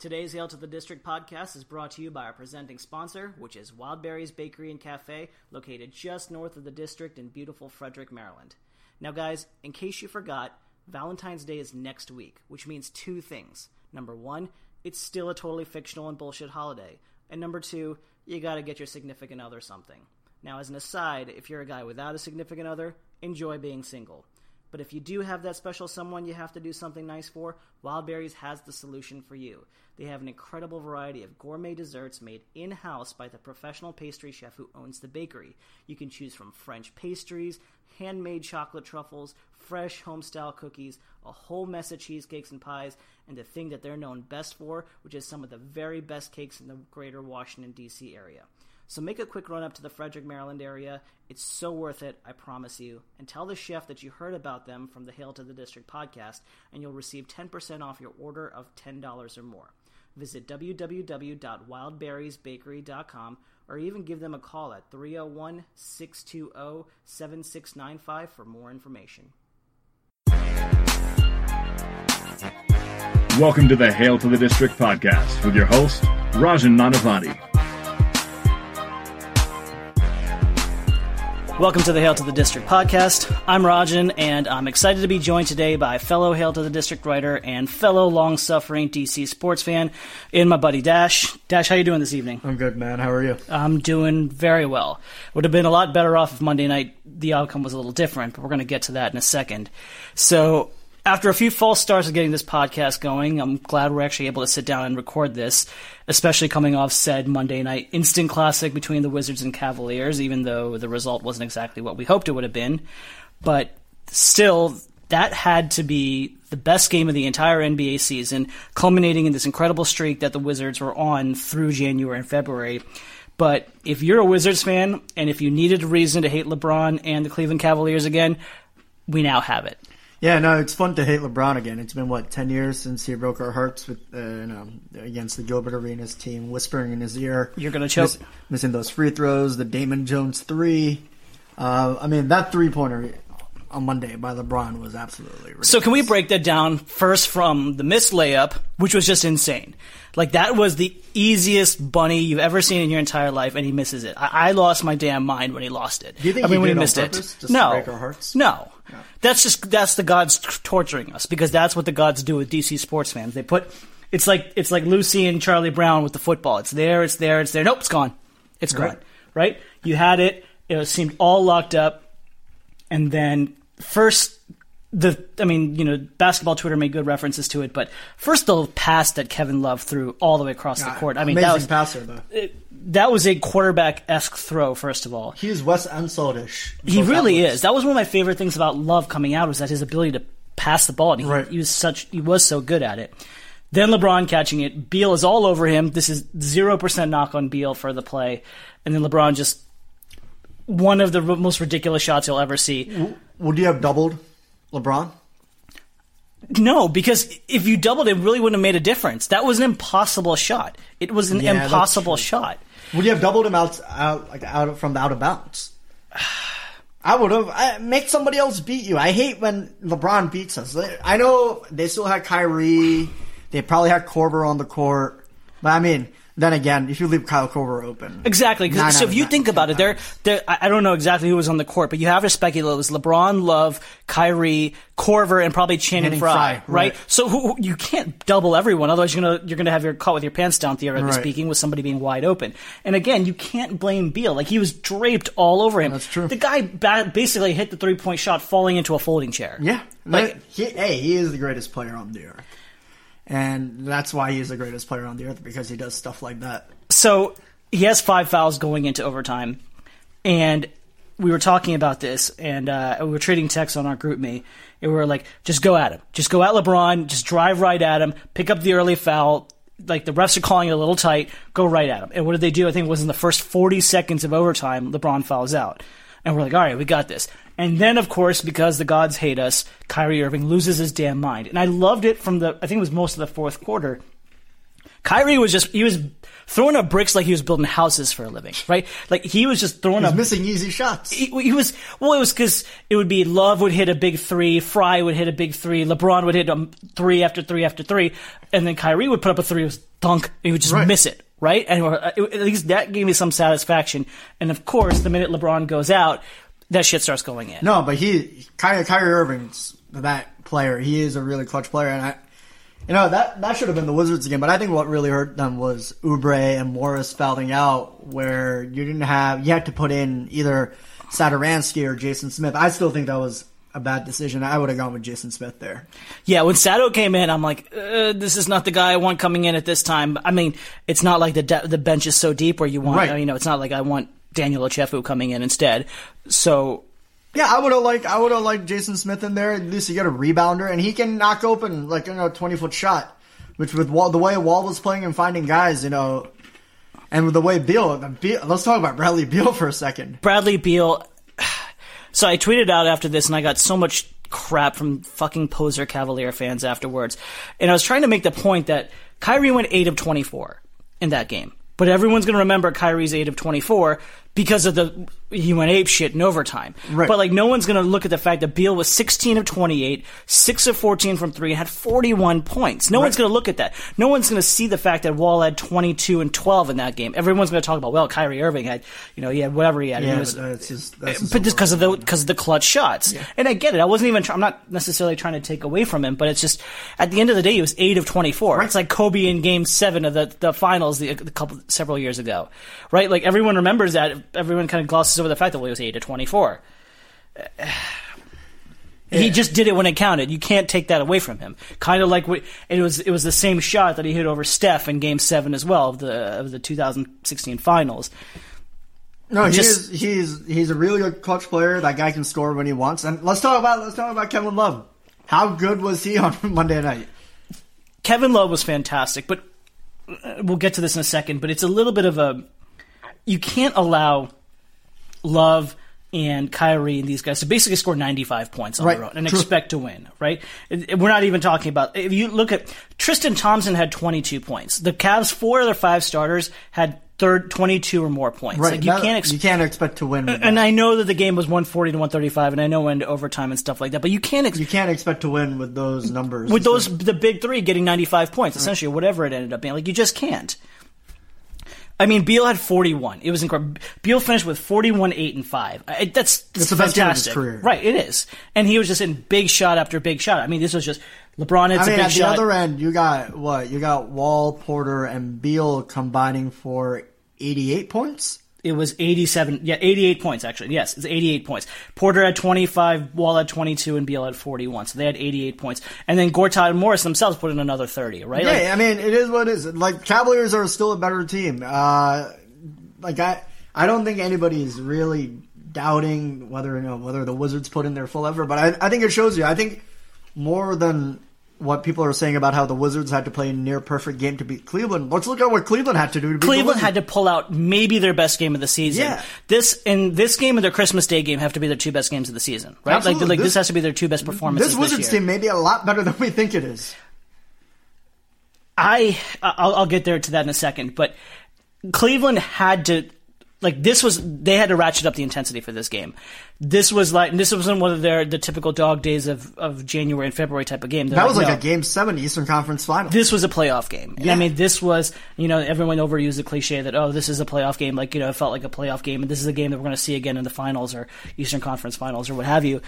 Today's Hail to the District podcast is brought to you by our presenting sponsor, which is Wildberries Bakery and Cafe, located just north of the district in beautiful Frederick, Maryland. Now, guys, in case you forgot, Valentine's Day is next week, which means two things. Number one, it's still a totally fictional and bullshit holiday. And number two, you gotta get your significant other something. Now, as an aside, if you're a guy without a significant other, enjoy being single. But if you do have that special someone you have to do something nice for, Wildberries has the solution for you. They have an incredible variety of gourmet desserts made in house by the professional pastry chef who owns the bakery. You can choose from French pastries, handmade chocolate truffles, fresh homestyle cookies, a whole mess of cheesecakes and pies, and the thing that they're known best for, which is some of the very best cakes in the greater Washington, D.C. area. So make a quick run up to the Frederick, Maryland area. It's so worth it, I promise you. And tell the chef that you heard about them from the Hail to the District podcast, and you'll receive 10% off your order of $10 or more. Visit www.wildberriesbakery.com or even give them a call at 301 620 7695 for more information. Welcome to the Hail to the District podcast with your host, Rajan Nanavati. Welcome to the Hail to the District podcast. I'm Rajan, and I'm excited to be joined today by fellow Hail to the District writer and fellow long-suffering DC sports fan, in my buddy Dash. Dash, how you doing this evening? I'm good, man. How are you? I'm doing very well. Would have been a lot better off if Monday night the outcome was a little different, but we're going to get to that in a second. So, after a few false starts of getting this podcast going, I'm glad we're actually able to sit down and record this, especially coming off said Monday night instant classic between the Wizards and Cavaliers, even though the result wasn't exactly what we hoped it would have been. But still, that had to be the best game of the entire NBA season, culminating in this incredible streak that the Wizards were on through January and February. But if you're a Wizards fan and if you needed a reason to hate LeBron and the Cleveland Cavaliers again, we now have it. Yeah, no, it's fun to hate LeBron again. It's been what ten years since he broke our hearts with uh, you know against the Gilbert Arenas team, whispering in his ear, You're gonna choke. miss- missing those free throws, the Damon Jones three. Uh, I mean, that three pointer on Monday by LeBron was absolutely ridiculous. So can we break that down first from the missed layup, which was just insane. Like that was the easiest bunny you've ever seen in your entire life, and he misses it. I, I lost my damn mind when he lost it. Do you think I mean he when he missed purpose, it? just to no, break our hearts? no. That's just that's the gods t- torturing us because that's what the gods do with DC sports fans. They put it's like it's like Lucy and Charlie Brown with the football. It's there, it's there, it's there. Nope, it's gone. It's gone. Right. Right? You had it. It seemed all locked up and then first the I mean, you know, basketball Twitter made good references to it, but first the pass that Kevin Love threw all the way across the ah, court. I mean, amazing that was passer though. it- that was a quarterback esque throw. First of all, He is Wes Unseld-ish. he really is. That was one of my favorite things about Love coming out was that his ability to pass the ball, and he, Right. he was such he was so good at it. Then LeBron catching it, Beal is all over him. This is zero percent knock on Beal for the play, and then LeBron just one of the most ridiculous shots you'll ever see. Would you have doubled LeBron? No, because if you doubled, it really wouldn't have made a difference. That was an impossible shot. It was an Yeah, impossible shot. Would you have doubled him out, out like out from the out of bounds? I would have. I, make somebody else beat you. I hate when LeBron beats us. I know they still had Kyrie. They probably had Korver on the court. But I mean, then again, if you leave Kyle Korver open, Exactly. so if you think about it, there, there, I don't know exactly who was on the court, but you have to speculate it was LeBron, Love, Kyrie, Korver, and probably Channing Channing Frye, Frye, right? right. So who, who- you can't double everyone, otherwise you're gonna you're gonna have your caught with your pants down, theoretically Right. speaking, with somebody being wide open. And again, you can't blame Beal. Like he was draped all over him. That's true. The guy ba- basically hit the three point shot, falling into a folding chair. yeah, Like- he, hey, he is the greatest player on the earth, and that's why he's the greatest player on the earth because he does stuff like that. So he has five fouls going into overtime, and we were talking about this, and uh, we were trading texts on our GroupMe, and we were like, just go at him, just go at LeBron, just drive right at him, pick up the early foul. Like the refs are calling it a little tight, go right at him. And what did they do? I think it was in the first 40 seconds of overtime, LeBron fouls out. And we're like, all right, we got this. And then, of course, because the gods hate us, Kyrie Irving loses his damn mind. And I loved it from the, I think it was most of the fourth quarter Kyrie was just he was throwing up bricks like he was building houses for a living, right? Like he was just throwing He's up. missing easy shots. He, he was well. It was because it would be Love would hit a big three, Frye would hit a big three, LeBron would hit a three after three after three, and then Kyrie would put up a three, it was dunk, and he would just Right. miss it, right? And uh, at least that gave me some satisfaction. And of course, the minute LeBron goes out, that shit starts going in. No, but he Kyrie, Kyrie Irving's that player. He is a really clutch player, and I, you know, that that should have been the Wizards game. But I think what really hurt them was Oubre and Morris fouling out, where you didn't have you had to put in either Satoransky or Jason Smith. I still think that was a bad decision. I would have gone with Jason Smith there. Yeah, when Sato came in, I'm like, uh, this is not the guy I want coming in at this time. I mean, it's not like the de- the bench is so deep where you want, Right. you know, it's not like I want Daniel Ochefu coming in instead. So Yeah, I would have liked I would have liked Jason Smith in there. At least you get a rebounder, and he can knock open like you know a twenty foot shot. Which with Wall, the way Wall was playing and finding guys, you know, and with the way Beal, Beal let's talk about Bradley Beal for a second. Bradley Beal. So I tweeted out after this, and I got so much crap from fucking poser Cavalier fans afterwards. And I was trying to make the point that Kyrie went eight of twenty four in that game, but everyone's going to remember Kyrie's eight of twenty four because of the he went ape shit in overtime. Right. But like no one's going to look at the fact that Beal was sixteen of twenty eight, six of fourteen from three, and had forty one points. No one's going to look at that. No one's going to see the fact that Wall had twenty two and twelve in that game. Everyone's going to talk about well, Kyrie Irving had you know he had whatever he had. Yeah, was, but just but just because of the because of the clutch shots, and I get it. I wasn't even. Try, I'm not necessarily trying to take away from him, but it's just at the end of the day, he was eight of 24. It's like Kobe in Game Seven of the the finals the, the couple several years ago, right? Like everyone remembers that. Everyone kind of glosses over the fact that well, he was eight to 24. He just did it when it counted. You can't take that away from him. Kind of like what it was. It was the same shot that he hit over Steph in Game Seven as well of the of the 2016 Finals. no. He just- is he's he's a really good clutch player. That guy can score when he wants. And let's talk about let's talk about Kevin Love. How good was he on Monday night? Kevin Love was fantastic, but uh, we'll get to this in a second. But it's a little bit of a you can't allow Love and Kyrie and these guys to basically score 95 points on Right. their own and True. expect to win, right? We're not even talking about if you look at Tristan Thompson had 22 points. The Cavs four of their five starters had third 22 or more points. Right, Like you that- can't ex- you can't expect to win. And. I know that the game was 140 to 135 and I know into overtime and stuff like that, but you can't ex- you can't expect to win with those numbers. with those the big three getting 95 points essentially whatever it ended up being like you just can't I mean, Beal had 41. It was incredible. Beal finished with 41, 8, and 5. I, that's, that's the best game of his fantastic. career. Right, it is. And he was just in big shot after big shot. I mean, this was just LeBron hits I mean, a big at the other end, you got what? You got Wall, Porter, and Beal combining for eighty-eight points. It was 87, yeah, 88 points actually. Yes, it's 88 points. Porter had 25, Wall had 22, and Beal had 41. So they had 88 points. And then Gortat and Morris themselves put in another 30, right? Yeah, Like, I mean, it is what it is. Like Cavaliers are still a better team. Uh, like I, I don't think anybody is really doubting whether you know whether the Wizards put in their full effort. But I, I think it shows you. I think more than what people are saying about how the Wizards had to play a near perfect game to beat Cleveland. Let's look at what Cleveland had to do to beat Cleveland had to pull out maybe their best game of the season. Yeah. This and this game and their Christmas Day game have to be their two best games of the season, right? Absolutely. Like, like this, This- has to be their two best performances This Wizards year. team may be a lot better than we think it is. I I'll, I'll get there to that in a second, but Cleveland had to like this was they had to ratchet up the intensity for this game. This was like this wasn't one of their the typical dog days of, of January and February type of game. They're That was like no. a Game Seven Eastern Conference Final. this was a playoff game. And Yeah. I mean, this was, you know, everyone overused the cliche that, oh, this is a playoff game. Like, you know, it felt like a playoff game, and this is a game that we're going to see again in the finals or Eastern Conference finals or what have you.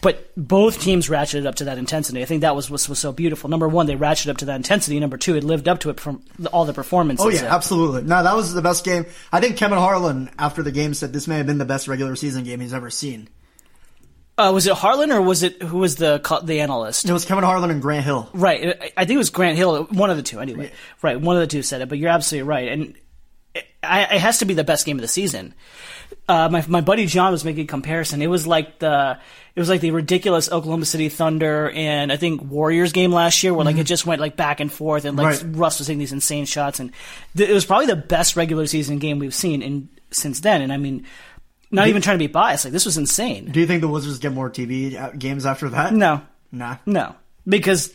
But both teams ratcheted up to that intensity. I think that was what was so beautiful. Number one, they ratcheted up to that intensity. Number two, it lived up to it from all the performances. Oh yeah, absolutely. No, that was the best game. I think Kevin Harlan after the game said this may have been the best regular season game he's ever seen. Uh, was it Harlan or was it who was the the analyst? It was Kevin Harlan and Grant Hill. Right. I- think it was Grant Hill, one of the two anyway. Right. One of the two said it, but you're absolutely right. And it, I- it has to be the best game of the season. Uh, my, my buddy John was making a comparison. It was like the, it was like the ridiculous Oklahoma City Thunder and I think Warriors game last year where like it mm-hmm. just went like back and forth and like Right. Russ was hitting these insane shots and th- it was probably the best regular season game we've seen in, since then. And I mean, not even trying to be biased, like this was insane. Do you think the Wizards get more TV uh, games after that? No. Nah. No, because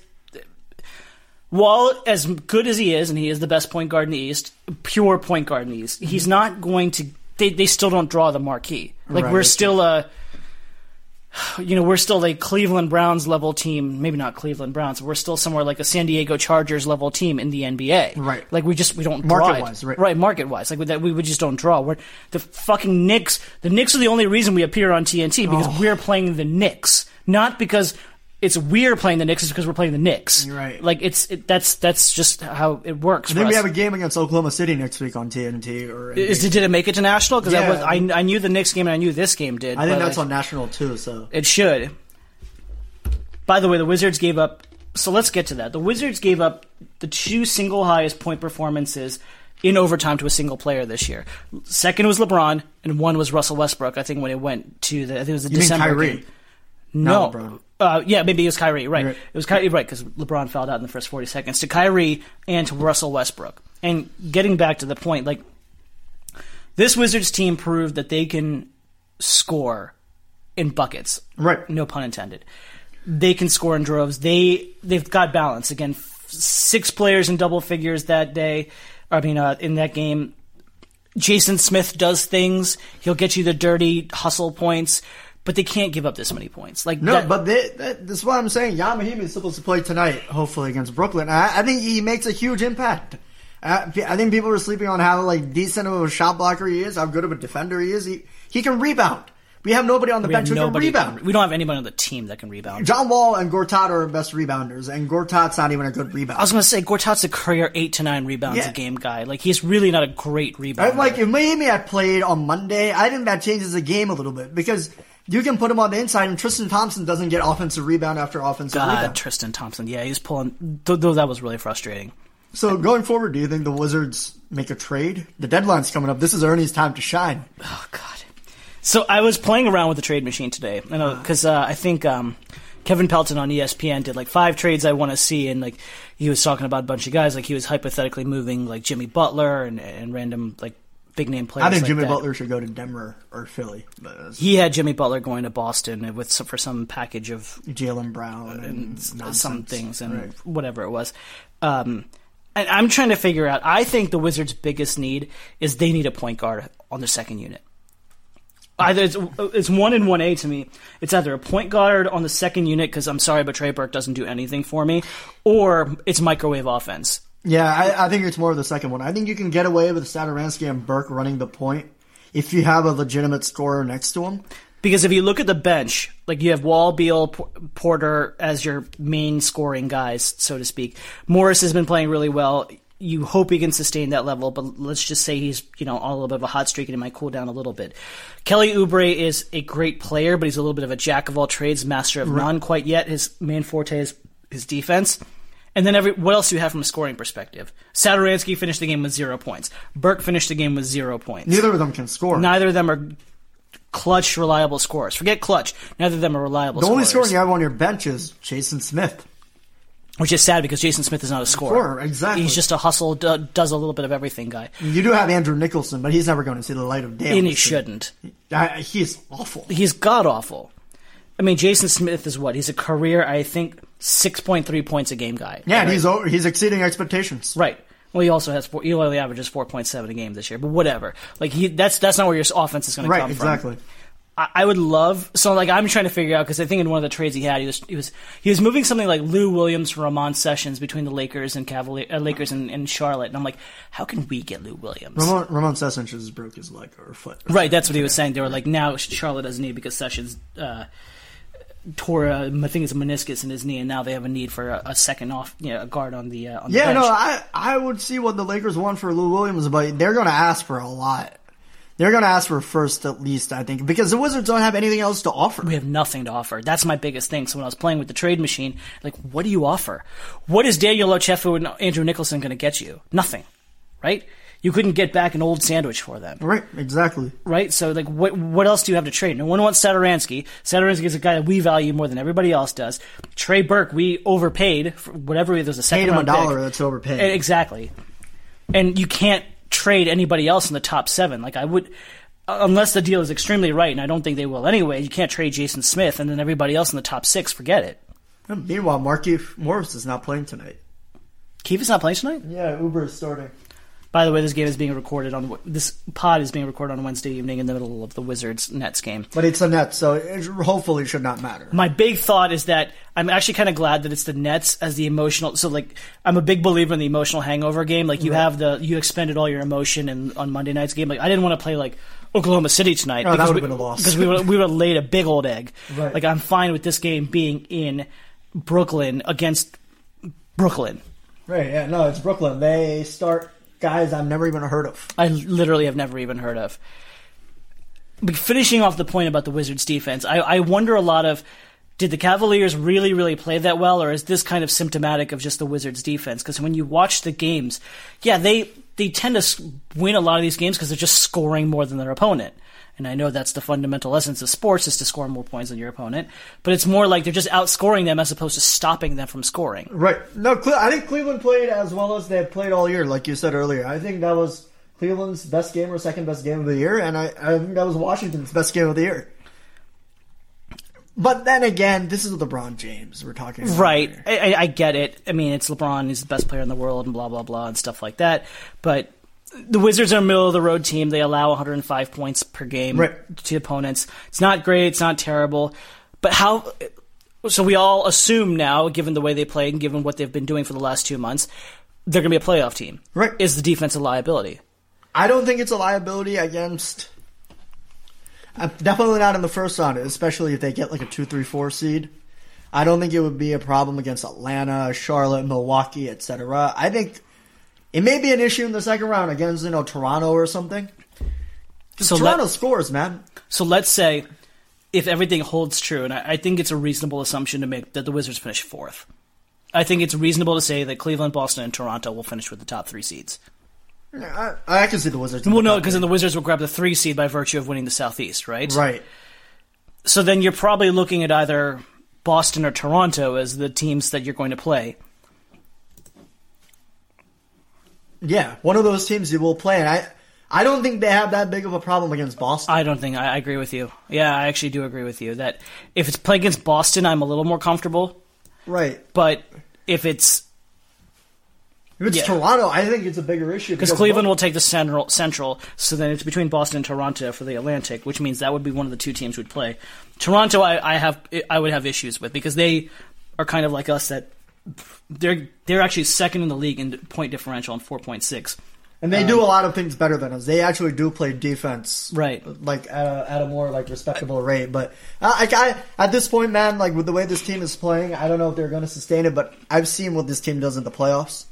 while as good as he is, and he is the best point guard in the East, pure point guard in the East, he's mm-hmm. not going to. They, they still don't draw the marquee. Like Right, we're still a, you know, we're still a Cleveland Browns level team. Maybe not Cleveland Browns. We're still somewhere like a San Diego Chargers level team in the NBA. Right. Like we just we don't draw it. Market-wise, right. Right, market wise. Like that we, we just don't draw. We're the fucking Knicks. The Knicks are the only reason we appear on TNT because Oh. we're playing the Knicks, not because. It's we're playing the Knicks. Because we're playing the Knicks. You're right. Like it's it, that's that's just how it works. And then we us. have a game against Oklahoma City next week on TNT. Or Is, did it make it to national? Because Yeah. I, I I knew the Knicks game and I knew this game did. I think that's like, on national too. So It should. By the way, the Wizards gave up. So let's get to that. The Wizards gave up the two single highest point performances in overtime to a single player this year. Second was LeBron, and one was Russell Westbrook. I think when it went to the, I think it was the you December Kyrie? game. No, LeBron. Uh, yeah, maybe it was Kyrie. Right, Right. it was Kyrie. Right, because LeBron fouled out in the first forty seconds to Kyrie and to Russell Westbrook. And getting back to the point, like this Wizards team proved that they can score in buckets. Right. No pun intended. They can score in droves. They they've got balance. Again, f- six players in double figures that day. I mean, uh, in that game, Jason Smith does things. He'll get you the dirty hustle points, but they can't give up this many points. Like No, that- but they, that, this is what I'm saying. Ian Mahinmi is supposed to play tonight, hopefully against Brooklyn. I, I think he makes a huge impact. Uh, I think people are sleeping on how like decent of a shot blocker he is, how good of a defender he is. He he can rebound. We have nobody on the we bench who can rebound. we don't have anybody on the team that can rebound. John Wall and Gortat are our best rebounders, and Gortat's not even a good rebounder. I was going to say Gortat's a career eight to nine rebounds Yeah. a game guy. Like he's really not a great I, rebounder. like if Mahinmi had played on Monday, I think that changes the game a little bit because you can put him on the inside, and Tristan Thompson doesn't get offensive rebound after offensive God, rebound. Tristan Thompson. Yeah, he's pulling. Though that was really frustrating. So going forward, do you think the Wizards make a trade? The deadline's coming up. This is Ernie's time to shine. Oh God. So I was playing around with the trade machine today. I know because uh, I think um, Kevin Pelton on ESPN did like five trades I want to see, and like he was talking about a bunch of guys. Like he was hypothetically moving like Jimmy Butler and and random like big name players. I think like Jimmy that. Butler should go to Denver or Philly. He had Jimmy Butler going to Boston with for some package of Jaylen Brown and nonsense. some things and Right. whatever it was. Um, and I'm trying to figure out. I think the Wizards' biggest need is they need a point guard on their second unit. Either it's, it's one and one A to me. It's either a point guard on the second unit because I'm sorry, but Trey Burke doesn't do anything for me, or it's microwave offense. Yeah, I, I think it's more of the second one. I think you can get away with Satoransky and Burke running the point if you have a legitimate scorer next to him. Because if you look at the bench, like you have Wall, Beal, Porter as your main scoring guys, so to speak. Morris has been playing really well. You hope he can sustain that level, but let's just say he's you know on a little bit of a hot streak and it might cool down a little bit. Kelly Oubre is a great player, but he's a little bit of a jack of all trades, master of none quite yet. His main forte is his defense. And then every what else do you have from a scoring perspective? Satoransky finished the game with zero points. Burke finished the game with zero points. Neither of them can score. Neither of them are clutch, reliable scorers. Forget clutch. Neither of them are reliable the only scorers. scorer you have on your bench is Jason Smith. Which is sad because Jason Smith is not a scorer. Scorer, exactly. He's just a hustle, do, does a little bit of everything guy. You do have Andrew Nicholson, but he's never going to see the light of day. And he shouldn't. He's awful. He's god awful. I mean, Jason Smith is what? He's a career, I think, 6.3 points a game guy. Yeah, and right. he's o- he's exceeding expectations. Right. Well, he also has four, he only averages 4.7 a game this year, but whatever. Like he, that's that's not where your offense is going to come exactly. from. Exactly. I would love so like I'm trying to figure out because I think in one of the trades he had he was he was he was moving something like Lou Williams for Ramon Sessions between the Lakers and Cavalier uh, Lakers and, and Charlotte and I'm like how can we get Lou Williams Ramon, Ramon Sessions just broke his leg or foot. right that's what he was saying they were like now Charlotte doesn't need because Sessions uh, tore a, I think it's a meniscus in his knee and now they have a need for a, a second off you know a guard on the uh, on the Yeah, bench. no, I I would see what the Lakers want for Lou Williams, but they're going to ask for a lot. They're going to ask for first at least, I think, because the Wizards don't have anything else to offer. we have nothing to offer. That's my biggest thing. So when I was playing with the trade machine, like, what do you offer? What is Daniel Ochefu and Andrew Nicholson going to get you? Nothing, right? You couldn't get back an old sandwich for them, Right, exactly. right? So like, what what else do you have to trade? No one wants Satoransky. Satoransky is a guy that we value more than everybody else does. Trey Burke, we overpaid for whatever. There's a second Paid him a round pick. dollar, that's overpaid. And- Exactly. And you can't trade anybody else in the top seven. Like I would, unless the deal is extremely right, and I don't think they will anyway. You can't trade Jason Smith, and then everybody else in the top six, forget it. Meanwhile, Markieff Morris is not playing tonight. Keith is not playing tonight. Yeah, Oubre is starting. By the way, this game is being recorded on this pod is being recorded on Wednesday evening in the middle of the Wizards Nets game. But it's a net, so it hopefully should not matter. My big thought is that I'm actually kind of glad that it's the Nets as the emotional. So like, I'm a big believer in the emotional hangover game. Like you have the you expended all your emotion in on Monday night's game. Like I didn't want to play like Oklahoma City tonight Oh, that would've we, been a loss. because we would we would have laid a big old egg. Right. Like I'm fine with this game being in Brooklyn against Brooklyn. Right, yeah, no, it's Brooklyn. They start guys I've never even heard of. I literally have never even heard of. But finishing off the point about the Wizards defense, I, I wonder a lot of did the Cavaliers really, really play that well, or is this kind of symptomatic of just the Wizards defense? Because when you watch the games, yeah, they they tend to win a lot of these games because they're just scoring more than their opponent. And I know that's the fundamental essence of sports is to score more points than your opponent, but it's more like they're just outscoring them as opposed to stopping them from scoring. Right. No, I think Cleveland played as well as they've played all year, like you said earlier. I think that was Cleveland's best game or second best game of the year, and I, I think that was Washington's best game of the year. But then again, this is LeBron James we're talking about. Right. I- I get it. I mean, it's LeBron. He's the best player in the world and blah, blah, blah and stuff like that. But the Wizards are a middle of the road team. They allow 105 points per game Right. to opponents. It's not great. It's not terrible. But how. So we all assume now, given the way they played and given what they've been doing for the last two months, they're going to be a playoff team. Right. Is the defense a liability? I don't think it's a liability against. Uh, definitely not in the first round, especially if they get like a two, three, four seed. I don't think it would be a problem against Atlanta, Charlotte, Milwaukee, etc. I think it may be an issue in the second round against you know Toronto or something. So Toronto let- scores, man. So let's say if everything holds true, and I, I think it's a reasonable assumption to make that the Wizards finish fourth. I think it's reasonable to say that Cleveland, Boston, and Toronto will finish with the top three seeds. I, I can see the Wizards. Well, the no, because then the Wizards will grab the three seed by virtue of winning the Southeast, right? right. So then you're probably looking at either Boston or Toronto as the teams that you're going to play. Yeah, one of those teams you will play, and I, I don't think they have that big of a problem against Boston. I don't think I, I agree with you. Yeah, I actually do agree with you that if it's play against Boston, I'm a little more comfortable. right. But if it's If it's Yeah. Toronto, I think it's a bigger issue because Cleveland will take the central, central, so then it's between Boston and Toronto for the Atlantic, which means that would be one of the two teams we'd play. Toronto, I, I have, I would have issues with because they are kind of like us that they're they're actually second in the league in point differential on four point six. And they do um, a lot of things better than us. They actually do play defense, Right. Like at a, at a more like respectable rate. But I, I, at this point, man, like with the way this team is playing, I don't know if they're going to sustain it. But I've seen what this team does in the playoffs.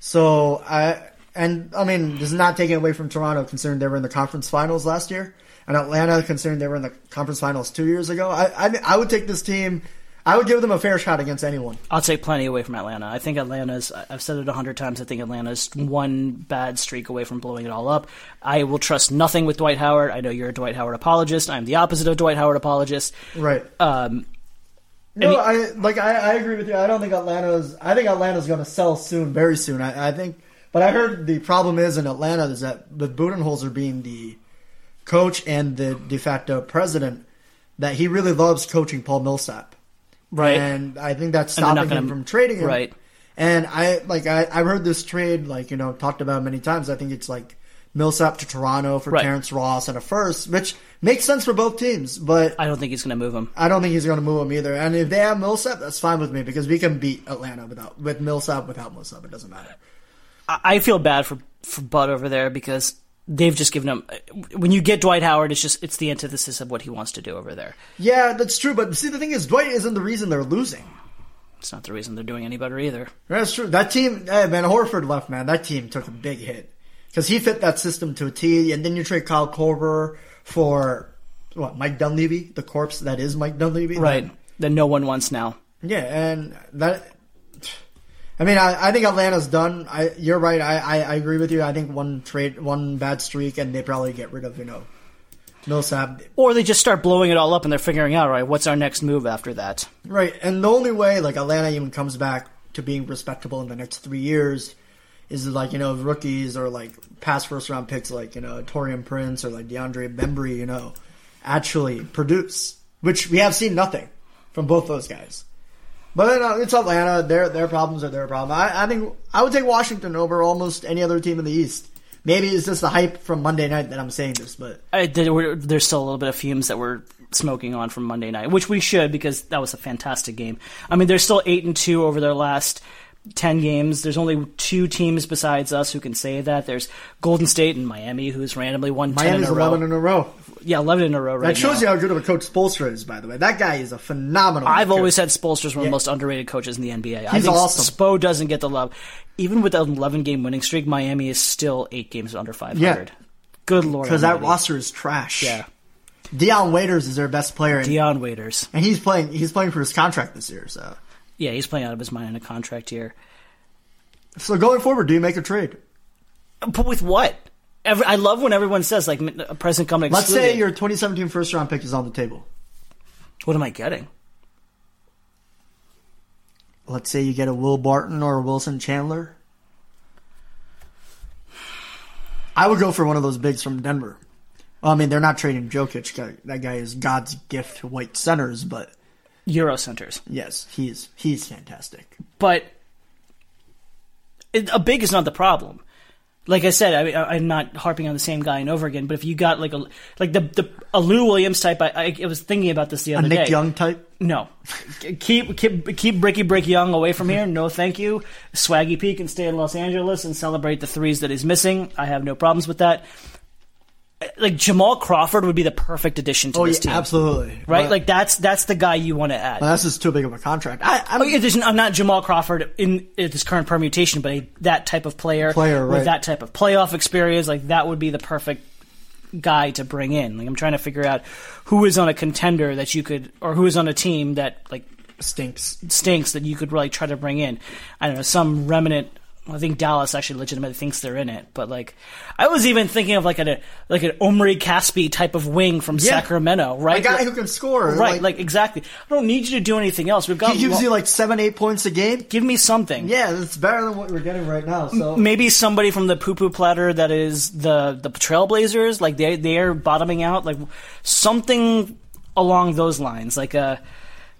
So I and I mean, this is not taking away from Toronto, considering they were in the conference finals last year, and Atlanta, considering they were in the conference finals two years ago. I I, I would take this team. I would give them a fair shot against anyone. I'll take plenty away from Atlanta. I think Atlanta's. I've said it a hundred times. I think Atlanta's one bad streak away from blowing it all up. I will trust nothing with Dwight Howard. I know you're a Dwight Howard apologist. I'm the opposite of Dwight Howard apologist. Right. Um, No, he- I like I, I agree with you. I don't think Atlanta's. I think Atlanta's going to sell soon, very soon. I, I think, but I heard the problem is in Atlanta is that with Budenholzer being the coach and the de facto president, that he really loves coaching Paul Millsap, right. and I think that's And they're not stopping him gonna- from trading him. right. And I like I I've heard this trade like you know talked about many times. I think it's like Millsap to Toronto for Right. Terrence Ross and a first, which makes sense for both teams, but. I don't think he's going to move him. I don't think he's going to move him either. And if they have Millsap, that's fine with me because we can beat Atlanta without with Millsap without Millsap. It doesn't matter. I I feel bad for for Bud over there because they've just given him. When you get Dwight Howard, it's just it's the antithesis of what he wants to do over there. Yeah, that's true. But see, the thing is, Dwight isn't the reason they're losing. It's not the reason they're doing any better either. That's true. That team, hey, man, Horford left, man. That team took a big hit because he fit that system to a T. And then you trade Kyle Korver for what? Mike Dunleavy, the corpse that is Mike Dunleavy, Right. That no one wants now. Yeah, and that. I mean, I, I think Atlanta's done. I, you're right. I, I, I agree with you. I think one trade, one bad streak, and they probably get rid of you know Millsap. Or they just start blowing it all up and they're figuring out, right, what's our next move after that? Right, and the only way like Atlanta even comes back to being respectable in the next three years is like you know rookies or like past first round picks like you know Taurean Prince or like DeAndre Bembry, you know, actually produce, which we have seen nothing from both those guys. But uh, it's Atlanta. Their their problems are their problem. I, I think I would take Washington over almost any other team in the East. Maybe it's just the hype from Monday night that I'm saying this, but I, there's still a little bit of fumes that we're smoking on from Monday night, which we should because that was a fantastic game. I mean, they're still eight and two over their last ten games. There's only two teams besides us who can say that. There's Golden State and Miami, who's randomly won ten in a row. 11 in a row. Yeah, eleven in a row right That shows now. you how good of a coach Spoelstra is, by the way. That guy is a phenomenal. I've coach. always said Spoelstra's one of the most underrated coaches in the NBA. I He's think awesome. Spo doesn't get the love. Even with an 11 game winning streak, Miami is still eight games under 500. Yeah. Good lord. because that roster is trash. Yeah. Dion Waiters is their best player, and, Dion Waiters. and he's playing. He's playing for his contract this year. So, Yeah, he's playing out of his mind in a contract year. so going forward, do you make a trade? But with what? Every, I love when everyone says like a present company. Let's say your 2017 first round pick is on the table. What am I getting? Let's say you get a Will Barton or a Wilson Chandler. I would go for one of those bigs from Denver. Well, I mean, they're not trading Jokic. That guy is God's gift to white centers, but Euro centers. yes, he's he's fantastic. but it, a big is not the problem. Like I said, I, I'm not harping on the same guy and over again. But if you got like a like the the a Lou Williams type, I, I, was thinking about this the A other Nick day. Young type. No, keep keep keep Bricky Brick Young away from here. No, thank you. Swaggy P can stay in Los Angeles and celebrate the threes that he's missing. I have no problems with that. Like Jamal Crawford would be the perfect addition to Oh this yeah, team, absolutely. right? But- like that's that's the guy you want to add. that's just too big of a contract. I, I'm, Oh, yeah, I'm not Jamal Crawford in, in this current permutation, but a, that type of player, Player, with right. that type of playoff experience, like that would be the perfect guy to bring in. Like I'm trying to figure out who is on a contender that you could, or who is on a team that like stinks. stinks that you could really try to bring in. I don't know some remnant. I think Dallas actually legitimately thinks they're in it, but like I was even thinking of like a like an Omri Caspi type of wing from Yeah. Sacramento, right? A guy Like- who can score. right, like, exactly. I don't need you to do anything else. We've got he gives lo- you like seven, eight points a game. give me something. Yeah, it's better than what we're getting right now. So maybe somebody from the poo poo platter that is the the Trailblazers, like they they are bottoming out, like something along those lines. Like uh, I-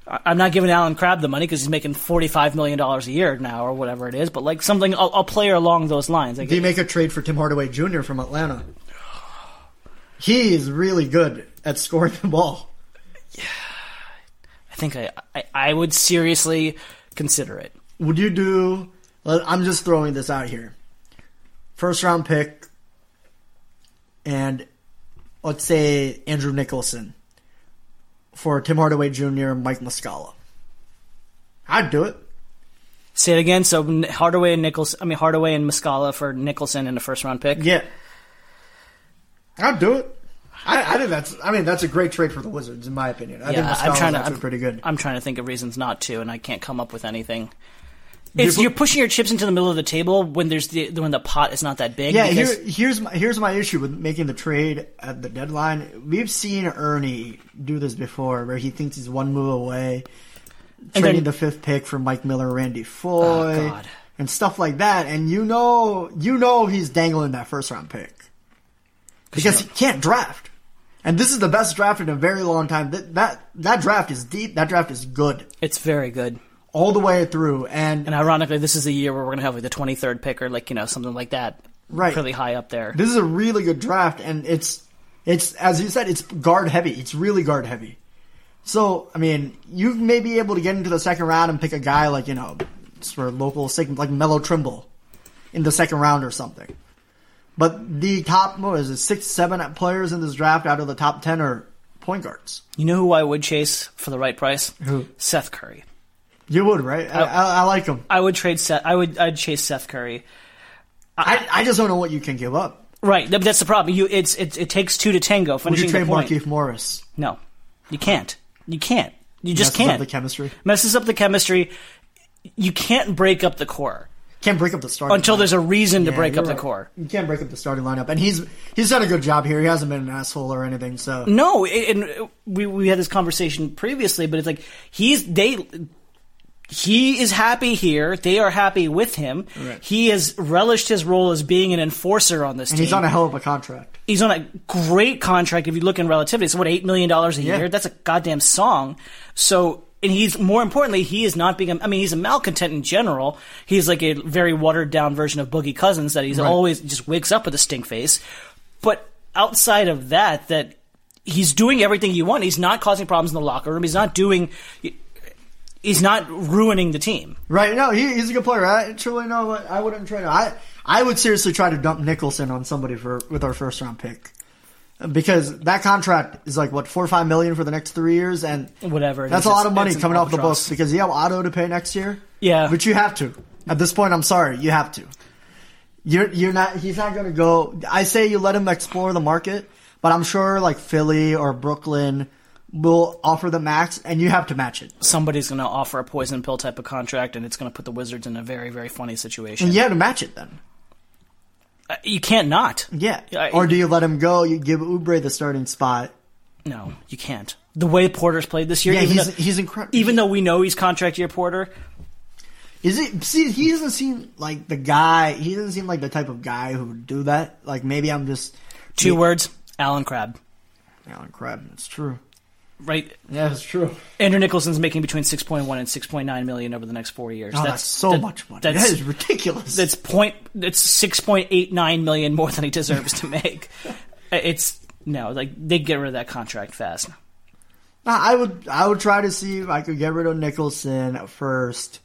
I'm not giving Allen Crabbe the money because he's making forty five million dollars a year now or whatever it is, but like something a, a player along those lines. Like Do you make a trade for Tim Hardaway Jr. from Atlanta? He is really good at scoring the ball. Yeah, I think I, I I would seriously consider it. Would you do? I'm just throwing this out here. First round pick, and let's say Andrew Nicholson for Tim Hardaway Jr. and Mike Muscala. I'd do it. Say it again. So Hardaway and Nicholson. I mean Hardaway and Muscala for Nicholson in the first round pick. Yeah, I'd do it. I, I think that's. I mean, that's a great trade for the Wizards, in my opinion. I think Yeah, Muscala's I'm trying to. I'm, pretty good. I'm trying to think of reasons not to, and I can't come up with anything. You're It's, you're pushing your chips into the middle of the table when there's the when the pot is not that big. Yeah, because- here, here's my here's my issue with making the trade at the deadline. We've seen Ernie do this before, where he thinks he's one move away, trading then- the fifth pick for Mike Miller, Randy oh, Foye, Oh, and stuff like that. And you know, you know, he's dangling that first round pick because he can't draft. And this is the best draft in a very long time. That that that draft is deep. That draft is good it's very good. All the way through. And And ironically, this is a year where we're gonna have like the 23rd pick or like you know something like that, Right. Really high up there. This is a really good draft, and it's it's as you said, it's guard heavy. It's really guard heavy. So I mean, you may be able to get into the second round and pick a guy like you know, for local sake, like Melo Trimble, in the second round or something. But the top what is it six, seven players in this draft out of the top ten are point guards. You know who I would chase for the right price? Who? Seth Curry. You would right? I, oh. I, I like him. I would trade Seth. I would. I'd chase Seth Curry. I, I just don't know what you can give up. Right. That's the problem. You. It's. It, it takes two to tango. Would Finishing you trade the point. Markieff Morris? No, you can't. You can't. You just Messes up can't. the chemistry. Messes up the chemistry. You can't break up the core Can't break up the starting until lineup. there's a reason to Yeah, break you're up the right. core. You can't break up the starting lineup, and he's he's done a good job here. He hasn't been an asshole or anything. So No, it- and we we had this conversation previously, but it's like he's they. He is happy here. They are happy with him. Right. He has relished his role as being an enforcer on this and team. he's on a hell of a contract. he's on a great contract if you look in relativity. It's what eight million dollars a Yeah. year. That's a goddamn song. So and he's more importantly, he is not being. A, I mean, he's a malcontent in general. He's like a very watered down version of Boogie Cousins that he's Right. always just wakes up with a stink face. But outside of that, that he's doing everything you want. He's not causing problems in the locker room. He's not doing. He's not ruining the team. Right? No, he, he's a good player. I truly know what I wouldn't trade. him. I I would seriously try to dump Nicholson on somebody for with our first round pick. Because that contract is like what four or five million for the next three years, and Whatever. That's is, a lot of money coming off the books because you have Otto to pay next year. Yeah. but you have to. At this point, I'm sorry, you have to. You're you're not. He's not going to go. I say you let him explore the market, but I'm sure like Philly or Brooklyn will offer the max, and you have to match it. Somebody's going to offer a poison pill type of contract, and it's going to put the Wizards in a very, very funny situation. And you have to match it then. Uh, You can't not. Yeah. I- or do you let him go? You give Oubre the starting spot. No, you can't. The way Porter's played this year, Yeah, he's though, he's incredible. even though we know he's contract year Porter, Is it? See, he doesn't seem like the guy. He doesn't seem like the type of guy who would do that. Like maybe I'm just two words, Allen Crabbe. Allen Crabbe. It's true. Right? Yeah, it's true. Andrew Nicholson's making between 6.1 and 6.9 million over the next four years. Oh, that's, so that- much money. That's, that is ridiculous. that's point. That's 6.89 million more than he deserves to make. it's no, like they get rid of that contract fast. I would I would try to see if I could get rid of Nicholson first.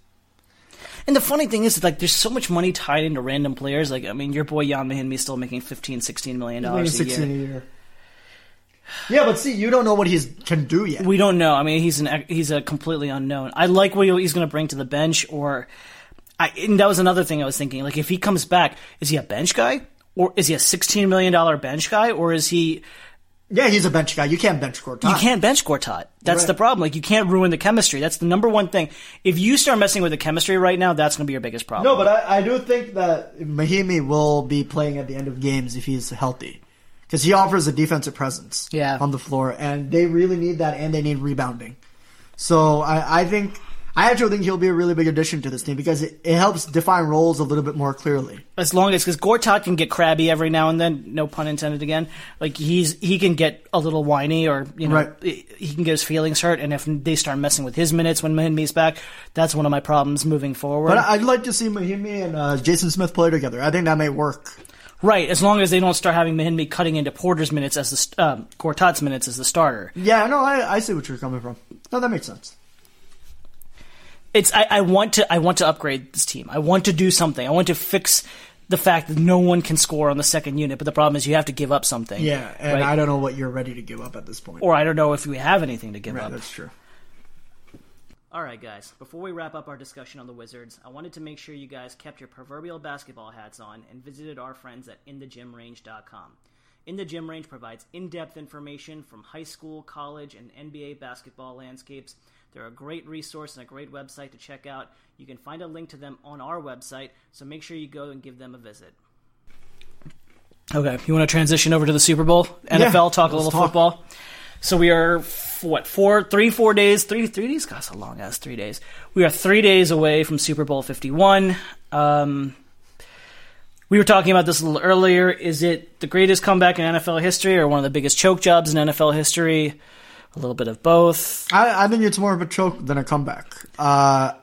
And the funny thing is, like, there's so much money tied into random players. Like, I mean, your boy Ian Mahinmi is still making 15, 16 million dollars a year. 16 a year. Yeah, but see, you don't know what he can do yet. We don't know. I mean, he's an he's a completely unknown. I like what he's going to bring to the bench, or I, and that was another thing I was thinking. Like, if he comes back, is he a bench guy, or is he a sixteen million dollar bench guy, or is he? yeah, he's a bench guy. You can't bench Gortat. You can't bench Gortat. That's Right. the problem. Like, you can't ruin the chemistry. That's the number one thing. If you start messing with the chemistry right now, that's going to be your biggest problem. No, but I, I do think that Mahinmi will be playing at the end of games if he's healthy. Because he offers a defensive presence Yeah. on the floor, and they really need that, and they need rebounding. So I, I think I actually think he'll be a really big addition to this team because it, it helps define roles a little bit more clearly. as long as because Gortat can get crabby every now and then, no pun intended again. Like he's he can get a little whiny or you know Right. he can get his feelings hurt, and if they start messing with his minutes when Mahinmi's back, that's one of my problems moving forward. But I'd like to see Mahinmi and uh, Jason Smith play together. I think that may work. Right, as long as they don't start having Mahinmi cutting into Porter's minutes as the um, Gortat's minutes as the starter. Yeah, no, I, I see what you're coming from. No, that makes sense. It's I, I want to I want to upgrade this team. I want to do something. I want to fix the fact that no one can score on the second unit. But the problem is you have to give up something. Yeah, and right? I don't know what you're ready to give up at this point. or I don't know if we have anything to give right, up. that's true. All right, guys. Before we wrap up our discussion on the Wizards, I wanted to make sure you guys kept your proverbial basketball hats on and visited our friends at InTheGymRange.com. In the Gym Range provides in-depth information from high school, college, and NBA basketball landscapes. They're a great resource and a great website to check out. You can find a link to them on our website, so make sure you go and give them a visit. Okay, you want to transition over to the Super Bowl, NFL, talk a little talk. football. So we are what four, three, four days, three, three days. Gosh, a long ass three days. We are three days away from Super Bowl Fifty One. Um, we were talking about this a little earlier. Is it the greatest comeback in NFL history, or one of the biggest choke jobs in NFL history? A little bit of both. I, I think it's more of a choke than a comeback. Uh,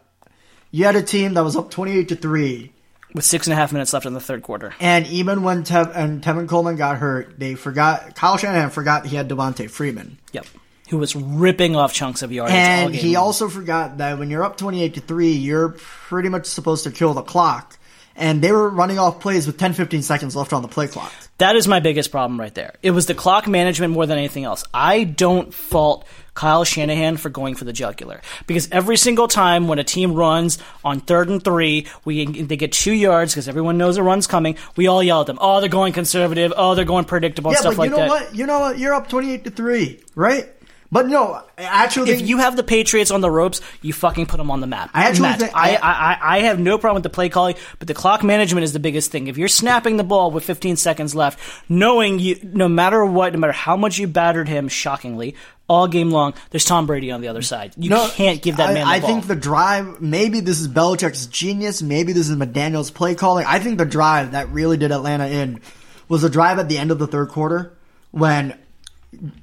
you had a team that was up 28 to 3, With six and a half minutes left in the third quarter. and even when Tev, and Tevin Coleman got hurt, they forgot, Kyle Shanahan forgot he had Devonta Freeman. Yep. Who was ripping off chunks of all And he also forgot that when you're up 28 to 3, you're pretty much supposed to kill the clock. And they were running off plays with 10, 15 seconds left on the play clock. That is my biggest problem right there. It was the clock management more than anything else. I don't fault Kyle Shanahan for going for the jugular because every single time when a team runs on third and three, we they get two yards because everyone knows a run's coming. We all yell at them. Oh, they're going conservative. Oh, they're going predictable and Yeah, stuff but you like know that. what? You know what? You're up 28 to 3, right? But no, I actually If think- you have the Patriots on the ropes, you fucking put them on the map. I actually Match. think- I, I, I, I have no problem with the play calling, but the clock management is the biggest thing. If you're snapping the ball with 15 seconds left, knowing you, no matter what, no matter how much you battered him, shockingly, all game long, there's Tom Brady on the other side. You No, can't give that I, man the I think the drive, maybe this is Belichick's genius, maybe this is McDaniel's play calling. I think the drive that really did Atlanta in was the drive at the end of the third quarter when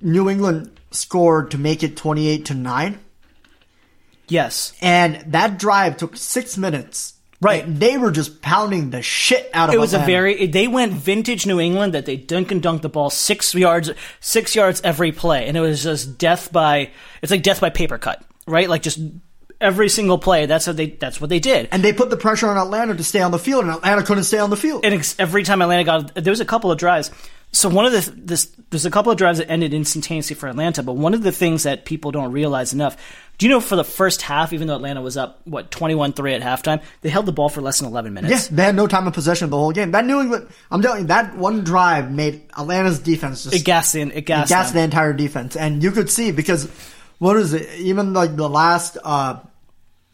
New England scored to make it 28 to 9. Yes. and that drive took six minutes. Right. And they were just pounding the shit out of It was a very they went vintage New England that they dunk and dunk the ball six yards six yards every play, and it was just death by it's like death by paper cut, right? Like just every single play. That's what they that's what they did. and they put the pressure on Atlanta to stay on the field, and Atlanta couldn't stay on the field. and ex- every time Atlanta got there was a couple of drives. So one of the this there's a couple of drives that ended instantaneously for Atlanta, but one of the things that people don't realize enough. Do you know for the first half, even though Atlanta was up what 21-3 at halftime, they held the ball for less than 11 minutes. yeah, they had no time of possession the whole game. That New England, I'm telling you, that one drive made Atlanta's defense just It gassed in, it gassed, gassed the entire defense, and you could see because what is it? Even like the last, uh,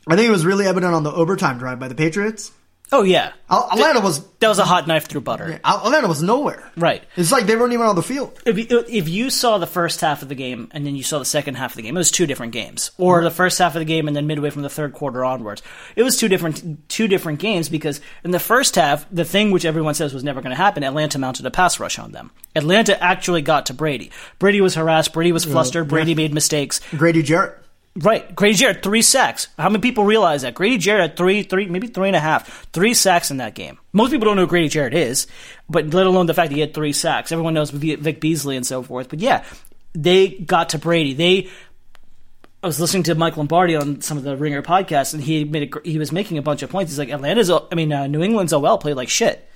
I think it was really evident on the overtime drive by the Patriots. Oh yeah, Al- Atlanta was that was a hot knife through butter. Al- Atlanta was nowhere. Right. It's like they weren't even on the field. If you, if you saw the first half of the game and then you saw the second half of the game, it was two different games. Or mm-hmm. the first half of the game and then midway from the third quarter onwards, it was two different two different games because in the first half, the thing which everyone says was never going to happen, Atlanta mounted a pass rush on them. Atlanta actually got to Brady. Brady was harassed. Brady was flustered. Brady made mistakes. Grady Jarrett. Right, Grady Jarrett three sacks. How many people realize that Grady Jarrett had three, three, maybe three and a half, three sacks in that game? Most people don't know who Grady Jarrett is, but let alone the fact that he had three sacks. Everyone knows Vic Beasley and so forth. But yeah, they got to Brady. They. I was listening to Mike Lombardi on some of the Ringer podcasts, and he made a, he was making a bunch of points. He's like, Atlanta's, I mean, uh, New England's OL played like shit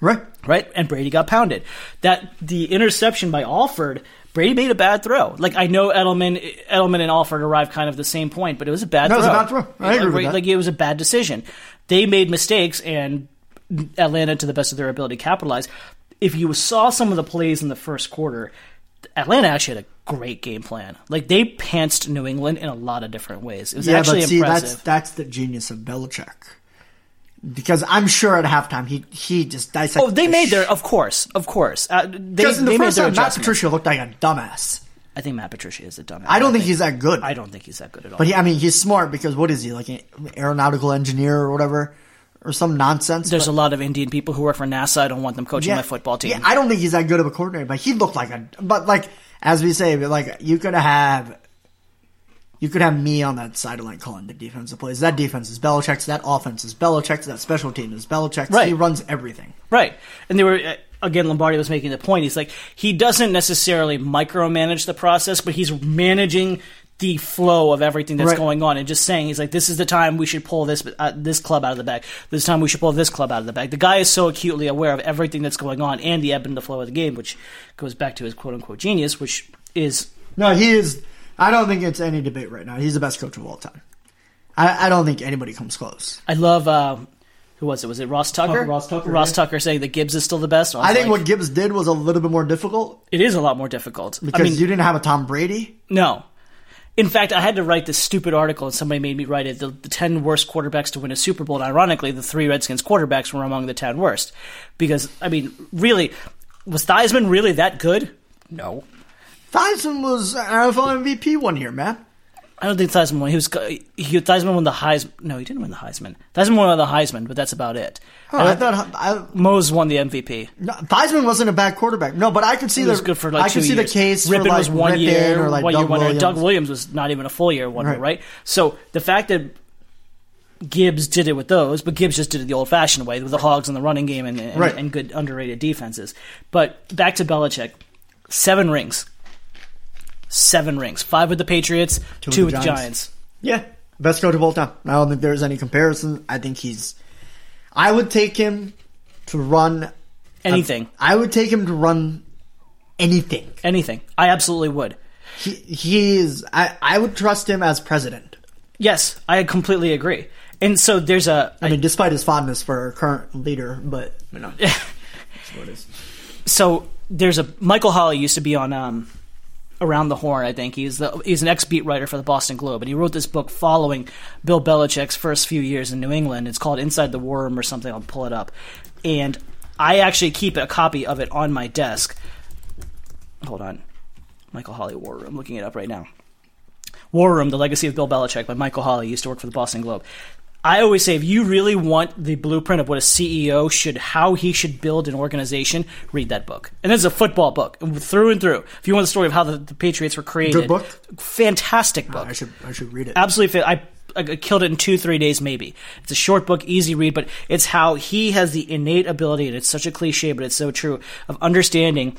Right. right? And Brady got pounded. That the interception by Alford, Brady made a bad throw. Like I know Edelman, Edelman and Alford arrived kind of the same point, but it was a bad No, it throw. was a bad throw. I agree with like, that. like, it was a bad decision. They made mistakes, and Atlanta, to the best of their ability, capitalized. If you saw some of the plays in the first quarter, Atlanta actually had a great game plan. Like they pantsed New England in a lot of different ways. It was Yeah, actually but see, impressive. that's that's the genius of Belichick. Because I'm sure at halftime he he just dissected. Oh, they the made their, of course, of course. Uh, they, Because in the they first time, Matt. Patricia looked like a dumbass. I think Matt Patricia is a dumbass. I don't think he's that good. I don't think he's that good at all. But he, I mean, he's smart because what is he like an aeronautical engineer or whatever, or some nonsense? There's but, a lot of Indian people who work for NASA. I don't want them coaching my football team. Yeah, I don't think he's that good of a coordinator, but he looked like a. But like as we say, like you could have, you could have me on that sideline calling the defensive plays. That defense is Belichick's. That offense is Belichick's. That special team is Belichick's. Right. He runs everything. Right. And they were uh, again Lombardi was making the point. He's like he doesn't necessarily micromanage the process, but he's managing the flow of everything that's Right. going on and just saying he's like this is the time we should pull this uh, this club out of the bag. This time we should pull this club out of the bag. The guy is so acutely aware of everything that's going on and the ebb and the flow of the game, which goes back to his quote unquote genius, which is No, he is. I don't think it's any debate right now. He's the best coach of all time. I, I don't think anybody comes close. I love uh, who was it? Was it Ross Tucker? Ross Tucker, Ross yeah. Tucker saying that Gibbs is still the best. was I think like, what Gibbs did was a little bit more difficult it is a lot more difficult. because I mean, you didn't have a Tom Brady. No. In fact, I had to write this stupid article, and somebody made me write it. The, the 10 worst quarterbacks to win a Super Bowl. And ironically, the three Redskins quarterbacks were among the 10 worst. Because, I mean, really, was Theismann really that good? No. Tyson was an NFL MVP one year, man. I don't think Theismann won. He was he, Theismann won the Heisman. No, he didn't win the Heisman. Theismann won the Heisman, but that's about it. Oh, I thought I, Mose won the MVP. no, Theismann wasn't a bad quarterback. No, but I could see He was the good for like I could see years. the case Rypien for like was one Rypien year, or like one Doug year. Williams. Doug Williams was not even a full year wonder, Right. right. So the fact that Gibbs did it with those, but Gibbs just did it the old-fashioned way with the hogs and the running game and, and, Right. and good underrated defenses. But back to Belichick, seven rings, seven rings, five with the Patriots, two, with with the the Giants. Giants. Yeah, best coach of all time. I don't think there's any comparison. I think he's. I would take him to run Anything, I would take him to run anything. anything. I absolutely would. He, he is. I, I would trust him as president. Yes, I completely agree. And so there's a I mean, despite his fondness for our current leader, but you know, that's what it is. so there's a Michael Holley used to be on um, Around the Horn. I think he's the he's an ex beat writer for the Boston Globe, and he wrote this book following Bill Belichick's first few years in New England. It's called Inside the Worm or something. I'll pull it up, and I actually keep a copy of it on my desk. Hold on, Michael Holley War Room. Looking it up right now. War Room: The Legacy of Bill Belichick by Michael Holley. Used to work for the Boston Globe. I always say, if you really want the blueprint of what a CEO should, how he should build an organization, read that book. And this is a football book, through and through. If you want the story of how the, the Patriots were created, Good book? fantastic uh, book, I should I should read it. absolutely. I I killed it in two, three days, maybe. It's a short book, easy read, but it's how he has the innate ability, and it's such a cliche, but it's so true, of understanding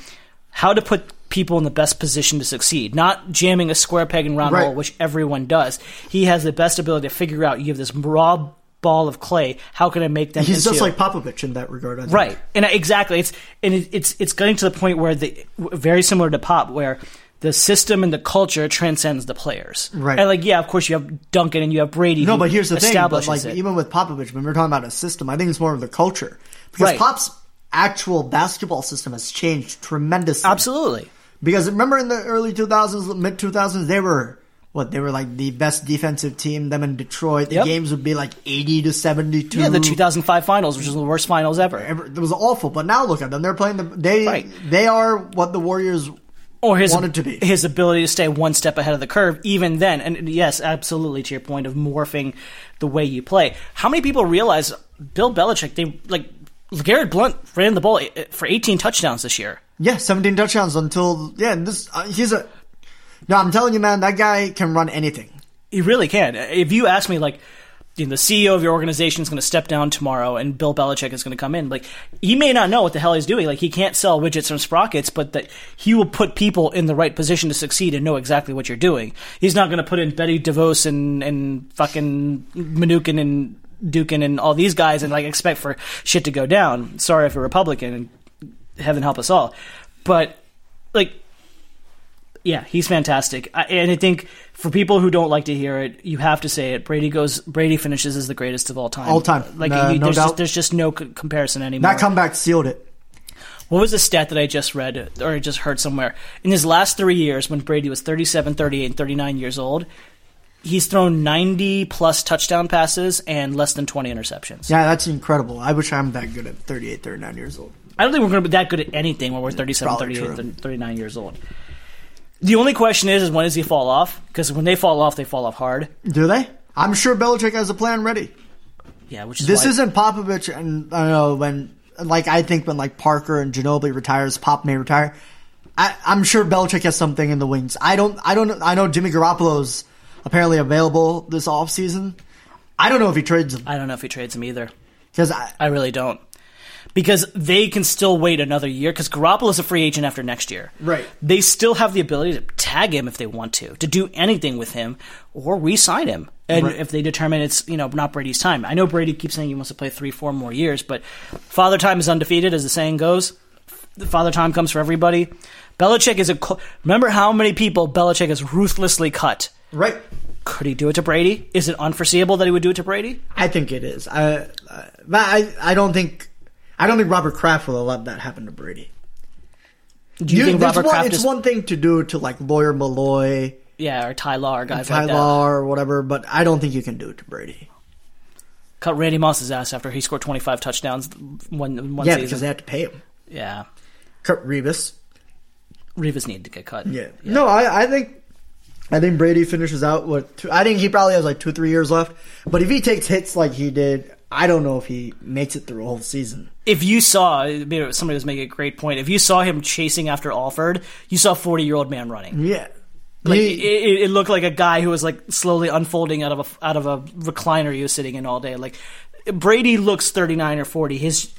how to put people in the best position to succeed. Not jamming a square peg in round Right. hole, which everyone does. He has the best ability to figure out you have this raw ball of clay. How can I make that? He's into just like Popovich in that regard. I think. Right, and exactly. It's and it, it's it's getting to the point where the very similar to pop, where the system and the culture transcends the players. Right. and like yeah, of course you have Duncan and you have Brady. No, but here's the thing. But like it. even with Popovich, when we're talking about a system, I think it's more of the culture because Right. Pop's actual basketball system has changed tremendously. absolutely. Because remember in the early 2000s, mid 2000s, they were what they were like the best defensive team. Them in Detroit, the Yep. games would be like 80 to 72. Yeah, the 2005 finals, which was the worst finals ever. It was awful, but now look at them. They're playing the they Right. they are what the Warriors or his wanted to be. his ability to stay one step ahead of the curve even then and yes absolutely to your point of morphing the way you play how many people realize bill belichick they like garrett Blount ran the ball eh, for 18 touchdowns this year Yeah, 17 touchdowns until yeah. This uh, he's a no. I'm telling you, man, that guy can run anything. he really can if you ask me like you know, the CEO of your organization is going to step down tomorrow, and Bill Belichick is going to come in. Like he may not know what the hell he's doing. Like he can't sell widgets from sprockets, but that he will put people in the right position to succeed and know exactly what you're doing. He's not going to put in Betty DeVos and and fucking Mnuchin and Dukin and all these guys and like expect for shit to go down. Sorry if you're Republican, and heaven help us all. But like yeah, he's fantastic, I, and I think for people who don't like to hear it, you have to say it. Brady goes. Brady finishes as the greatest of all time. All time. Like No- you, no there's, doubt. just, there's just no c- comparison anymore. That comeback sealed it. what was the stat that I just read or I just heard somewhere? In his last three years, when Brady was 37, 38, and 39 years old, he's thrown 90 plus touchdown passes and less than 20 interceptions. Yeah, that's incredible. I wish I'm that good at 38, 39 years old. I don't think we're going to be that good at anything when we're 37, Probably 38, true. 39 years old. The only question is, is when does he fall off? Because when they fall off, they fall off hard. Do they? I'm sure Belichick has a plan ready. Yeah, which is This why- isn't Popovich, and I don't know when. Like I think when like Parker and Ginobili retires, Pop may retire. I, I'm sure Belichick has something in the wings. I don't. I don't. I know Jimmy Garoppolo's apparently available this offseason. I don't know if he trades him I don't know if he trades him either. because I, I really don't. Because they can still wait another year. Because Garoppolo is a free agent after next year. Right. They still have the ability to tag him if they want to, to do anything with him, or re-sign him. And Right. if they determine it's you know not Brady's time, I know Brady keeps saying he wants to play three, four more years, but Father Time is undefeated, as the saying goes. The Father Time comes for everybody. Belichick is a. co- Remember how many people Belichick has ruthlessly cut. Right. Could he do it to Brady? Is it unforeseeable that he would do it to Brady? I think it is. I, uh, I, I, I don't think, I don't think Robert Kraft will let that happen to Brady. Do you, You- think it's Robert one, Kraft it's is one thing to do to like Lawyer Milloy, yeah, or Ty Law or guys like Tyler, that? or whatever, but I don't think you can do it to Brady. Cut Randy Moss's ass after he scored 25 touchdowns one one yeah, season. because they have to pay him. yeah, Kurt Revis. Revis needed to get cut. Yeah. No, I, I think I think Brady finishes out with two, I think he probably has like two, three years left. But if he takes hits like he did, I don't know if he makes it through a whole season. If you saw somebody was making a great point. If you saw him chasing after Alford, you saw a 40 year old man running. Yeah. Like He- it, it, it looked like a guy who was like slowly unfolding out of a out of a recliner he was sitting in all day. Like Brady looks 39 or 40. His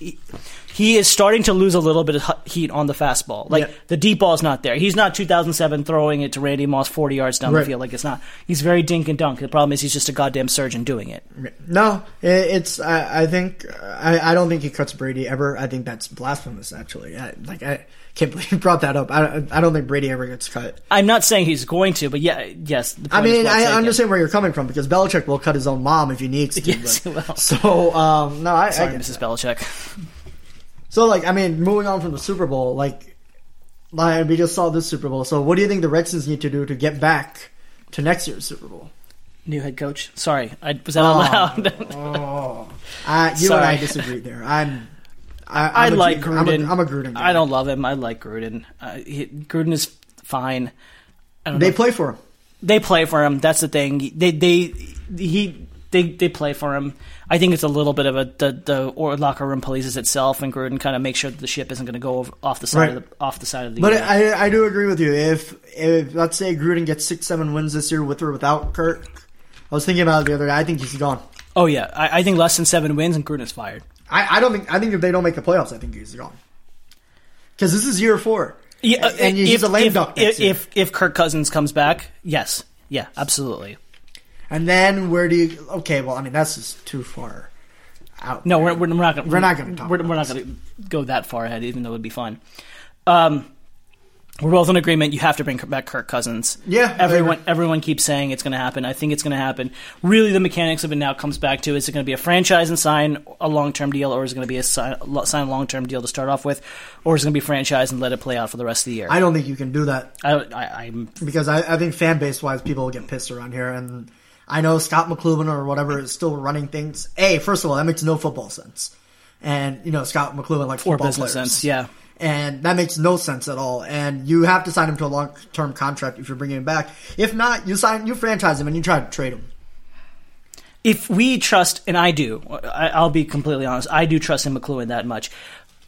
he, is starting to lose a little bit of heat on the fastball. Like Yeah. the deep ball's not there. He's not 2007 throwing it to Randy Moss 40 yards down the Right. field. Like it's not. He's very dink and dunk. The problem is he's just a goddamn surgeon doing it. no, it's, I, I think, I, I don't think he cuts Brady ever. I think that's blasphemous, actually. I, like, I can't believe you brought that up. I, I don't think Brady ever gets cut. I'm not saying he's going to, but yeah, yes. I mean, well I taken. understand where you're coming from because Belichick will cut his own mom if he needs to. Yes, but- he will. So, um, no, I, I Sorry, get Mrs. that. Belichick. So, like, I mean, moving on from the Super Bowl, like, like, we just saw this Super Bowl. So, what do you think the Redskins need to do to get back to next year's Super Bowl? New head coach. Sorry, I was that out loud. Uh, you and I disagree there. I'm. I, I like Gruden. I'm a- Gruden. I'm a, Gruden. Guy. I don't love him. I like Gruden. Uh, he, Gruden is fine. I don't They play for him. They play for him. That's the thing. They they he they they play for him. I think it's a little bit of a the the or locker room polices itself, and Gruden kind of makes sure that the ship isn't going to go over, off the side Right. of the off the side of the. But I, I do agree with you. If, if let's say Gruden gets six, seven wins this year with or without Kirk, I was thinking about it the other day. I think he's gone. Oh yeah, I, I think less than seven wins and Gruden's fired. I, I don't think. I think if they don't make the playoffs, I think he's gone. Because this is year four. Yeah, and, and he's if, a lame if, duck. If, if if Kirk Cousins comes back, yes, yeah, absolutely. and then where do you? Okay, well, I mean that's just too far out. No, we're, we're not. Gonna, We're not gonna talk We're, we're not going to go that far ahead, even though it would be fun. Um, we're both in agreement. You have to bring back Kirk Cousins. Yeah, everyone everyone keeps saying it's going to happen. I think it's going to happen. Really, the mechanics of it now comes back to: is it going to be a franchise and sign a long term deal, or is it going to be a sign, sign a long term deal to start off with, or is it going to be franchise and let it play out for the rest of the year? I don't think you can do that I, I, I'm because I, I think fan base wise, people will get pissed around here, and I know Scot McCloughan or whatever is still running things. A, first of all, that makes no football sense, and you know Scot McCloughan likes or football business players. sense. Yeah, and that makes no sense at all. And you have to sign him to a long term contract if you're bringing him back. If not, you sign, you franchise him, and you try to trade him. if we trust, and I do, I'll be completely honest, I do trust in McCloughan that much.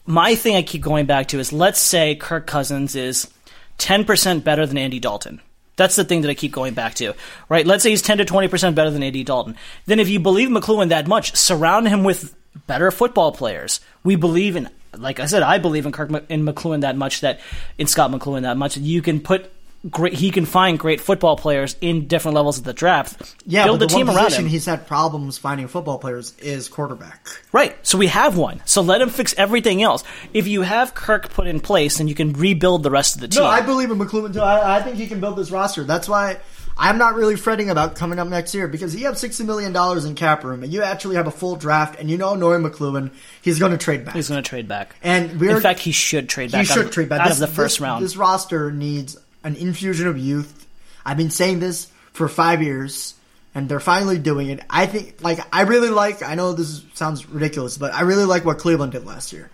My thing I keep going back to is let's say Kirk Cousins is 10% better than Andy Dalton. That's the thing that I keep going back to, right? Let's say he's 10 to 20% better than Andy Dalton. Then if you believe McCloughan that much, surround him with better football players. We believe in, like I said, I believe in Kirk in McCloughan that much that, in Scot McCloughan that much, you can put great, he can find great football players in different levels of the draft. Yeah, build but a the team one around position him. he's had problems finding football players is quarterback. Right. So we have one. So let him fix everything else. If you have Kirk put in place, then you can rebuild the rest of the team. No, I believe in McCloughan too. I, I think he can build this roster. That's why I'm not really fretting about coming up next year because you have sixty million dollars in cap room and you actually have a full draft and you know knowing McCloughan, he's going to trade back. He's going to trade back. And we're in fact, he should trade back. he should of, trade back out This- of the first this- round. This roster needs an infusion of youth. I've been saying this for five years, and they're finally doing it. I think, like, I really like. I know this sounds ridiculous, but I really like what Cleveland did last year.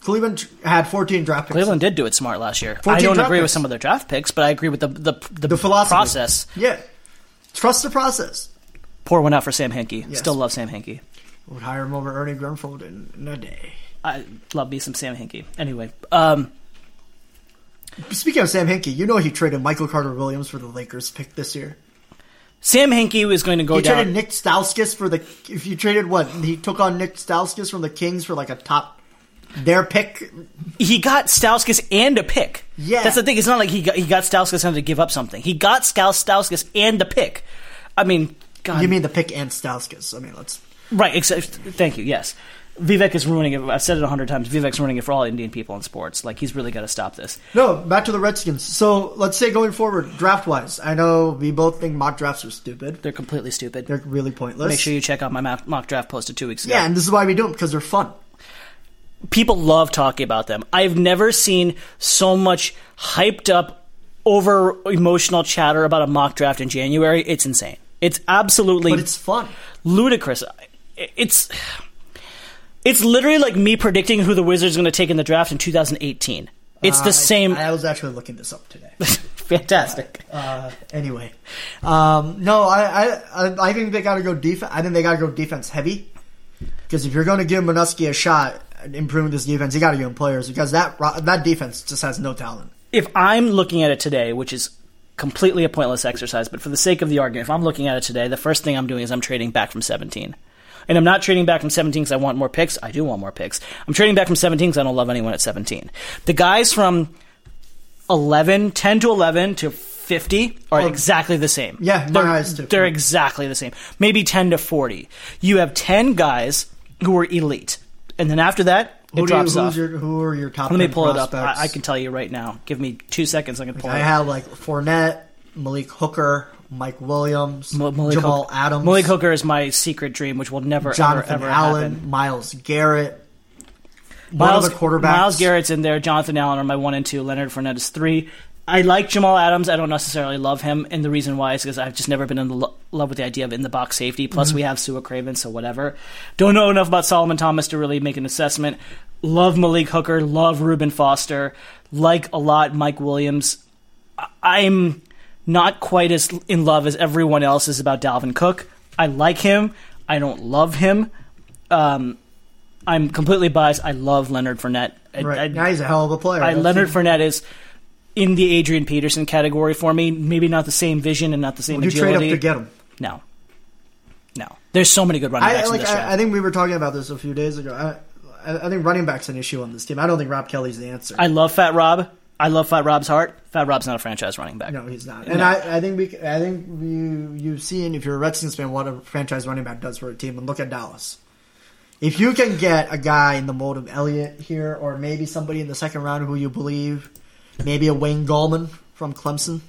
Cleveland had 14 draft picks. Cleveland did do it smart last year. I 14 don't agree with picks. some of their draft picks, but I agree with the the, the, the philosophy process. Yeah, trust the process. Pour one out for Sam Hinkie. Yes. Still love Sam Hinkie. Would hire him over Ernie Grunfeld in, in a day. I love me some Sam Hinkie. Anyway, um, Speaking of Sam Hinkie, you know he traded Michael Carter Williams for the Lakers pick this year. Sam Hinkie was going to go He down. traded Nick Stauskas for the. If you traded what he took on Nick Stauskas from the Kings for like a top their pick. he got Stauskas and a pick. Yeah. that's the thing. It's not like he got he got Stauskas and had to give up something. He got Stauskas and a pick. I mean, God, You mean the pick and Stauskas? I mean, let's. right? Except, thank you. Yes, Vivek is ruining it. I've said it a hundred times. Vivek's ruining it for all Indian people in sports. Like he's really got to stop this. No, back to the Redskins. So let's say going forward, draft wise, I know we both think mock drafts are stupid. They're completely stupid. They're really pointless. Make sure you check out my mock mock draft posted two weeks ago. yeah, and this is why we do them because they're fun. People love talking about them. I've never seen so much hyped up, over emotional chatter about a mock draft in January. It's insane. It's absolutely But it's fun. ludicrous. It's it's literally like me predicting who the Wizards are going to take in the draft in 2018. It's Uh, the same. I, I was actually looking this up today. fantastic. uh, anyway, um, no, I, I, I, think they got to go defense. I think they got to go defense heavy because if you're going to give Manusky a shot improving this defense, you got to get him players because that that defense just has no talent. if I'm looking at it today, which is completely a pointless exercise, but for the sake of the argument, if I'm looking at it today, the first thing I'm doing is I'm trading back from 17. And I'm not trading back from 17 because I want more picks. I do want more picks. I'm trading back from 17 because I don't love anyone at 17. The guys from 11, 10 to 11 to 50 are Oh. exactly the same. Yeah, they're. They're exactly the same. Maybe 10 to 40. You have 10 guys who are elite. And then after that, it Who, do you, drops off. your, who are your top? Let me 10 pull it up. I, I can tell you right now. Give me two seconds. I can pull I it up. have like Fournette, Malik Hooker, Mike Williams, Mal- Malik Jamal Adams, Malik Hooker is my secret dream, which will never Jonathan ever, ever Allen, happen. Myles Garrett. Myles. Myles Garrett's in there. Jonathan Allen are my one and two. Leonard Fournette is three. I like Jamal Adams. I don't necessarily love him, and the reason why is because I've just never been in lo- love with the idea of in the box safety. Plus, Mm-hmm. we have Su'a Craven, so whatever. Don't know enough about Solomon Thomas to really make an assessment. Love Malik Hooker. Love Reuben Foster. Like a lot Mike Williams. I- I'm not quite as in love as everyone else is about Dalvin Cook. I like him. I don't love him. Um, I'm completely biased. I love Leonard Fournette. I, Right I- now, he's a hell of a player. I, Leonard Fournette is in the Adrian Peterson category for me. Maybe not the same vision and not the same Would you trade up agility. to get him? No, No, there's so many good running I backs in like. I, I think we were talking about this a few days ago. I, I, I think running back's an issue on this team. I don't think Rob Kelley's the answer. I love Fat Rob. I love Fat Rob's heart. Fat Rob's not a franchise running back. no, he's not. And No. I, I think we. I think you you've seen if you're a Redskins fan what a franchise running back does for a team. And look at Dallas. If you can get a guy in the mold of Elliott here, or maybe somebody in the second round who you believe, maybe a Wayne Gallman from Clemson.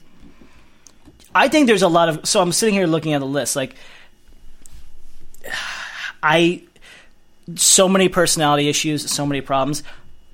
I think there's a lot of. So I'm sitting here looking at the list. Like, I so many personality issues, so many problems.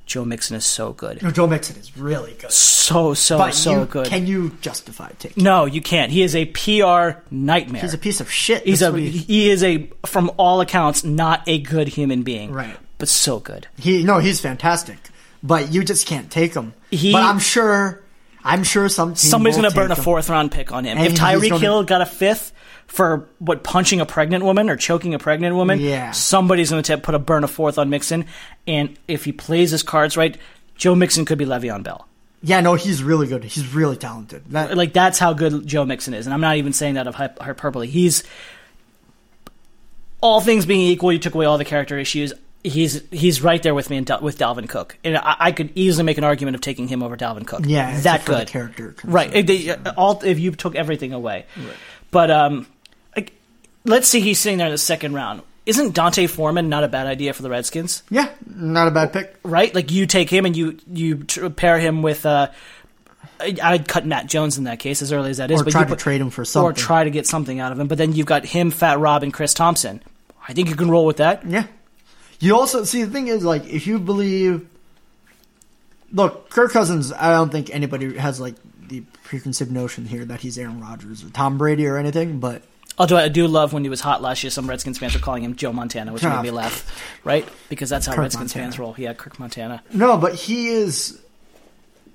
Joe Mixon is so good, No, Joe Mixon is really good. so so But so you, good. can you justify taking? no, you can't. He is a PR nightmare. He's a piece of shit. He's a he- he is a from all accounts not a good human being. Right. But so good. He no, he's fantastic, but you just can't take him. He- but I'm sure, I'm sure some team Somebody's going to burn a him. fourth round pick on him. And if Tyreek gonna- Hill got a fifth for what punching a pregnant woman or choking a pregnant woman, Yeah. somebody's going to put a burn a fourth on Mixon. And if he plays his cards right, Joe Mixon could be Le'Veon Bell. Yeah, no, he's really good. He's really talented. That, Like that's how good Joe Mixon is, and I'm not even saying that of hyperbole. He's all things being equal, you took away all the character issues. He's he's right there with me Dal- with Dalvin Cook, and I, I could easily make an argument of taking him over Dalvin Cook. yeah, that good. character. Right. If, they, all, if you took everything away. But um, like, let's see, he's sitting there in the second round. Isn't D'Onta Foreman not a bad idea for the Redskins? Yeah, not a bad pick. Right? Like you take him and you you pair him with. Uh, I'd cut Matt Jones in that case, as early as that is. Or but try you to put- trade him for something, Or try to get something out of him. But then you've got him, Fat Rob, and Chris Thompson. I think you can roll with that. Yeah. You also see the thing is like if you believe, look, Kirk Cousins. I don't think anybody has like the preconceived notion here that he's Aaron Rodgers or Tom Brady or anything. But Although I do love when he was hot last year, some Redskins fans were calling him Joe Montana, which made Ah. me laugh. Right? Because that's how Kirk Redskins Montana. fans roll. Yeah, Kirk Montana. no, but he is.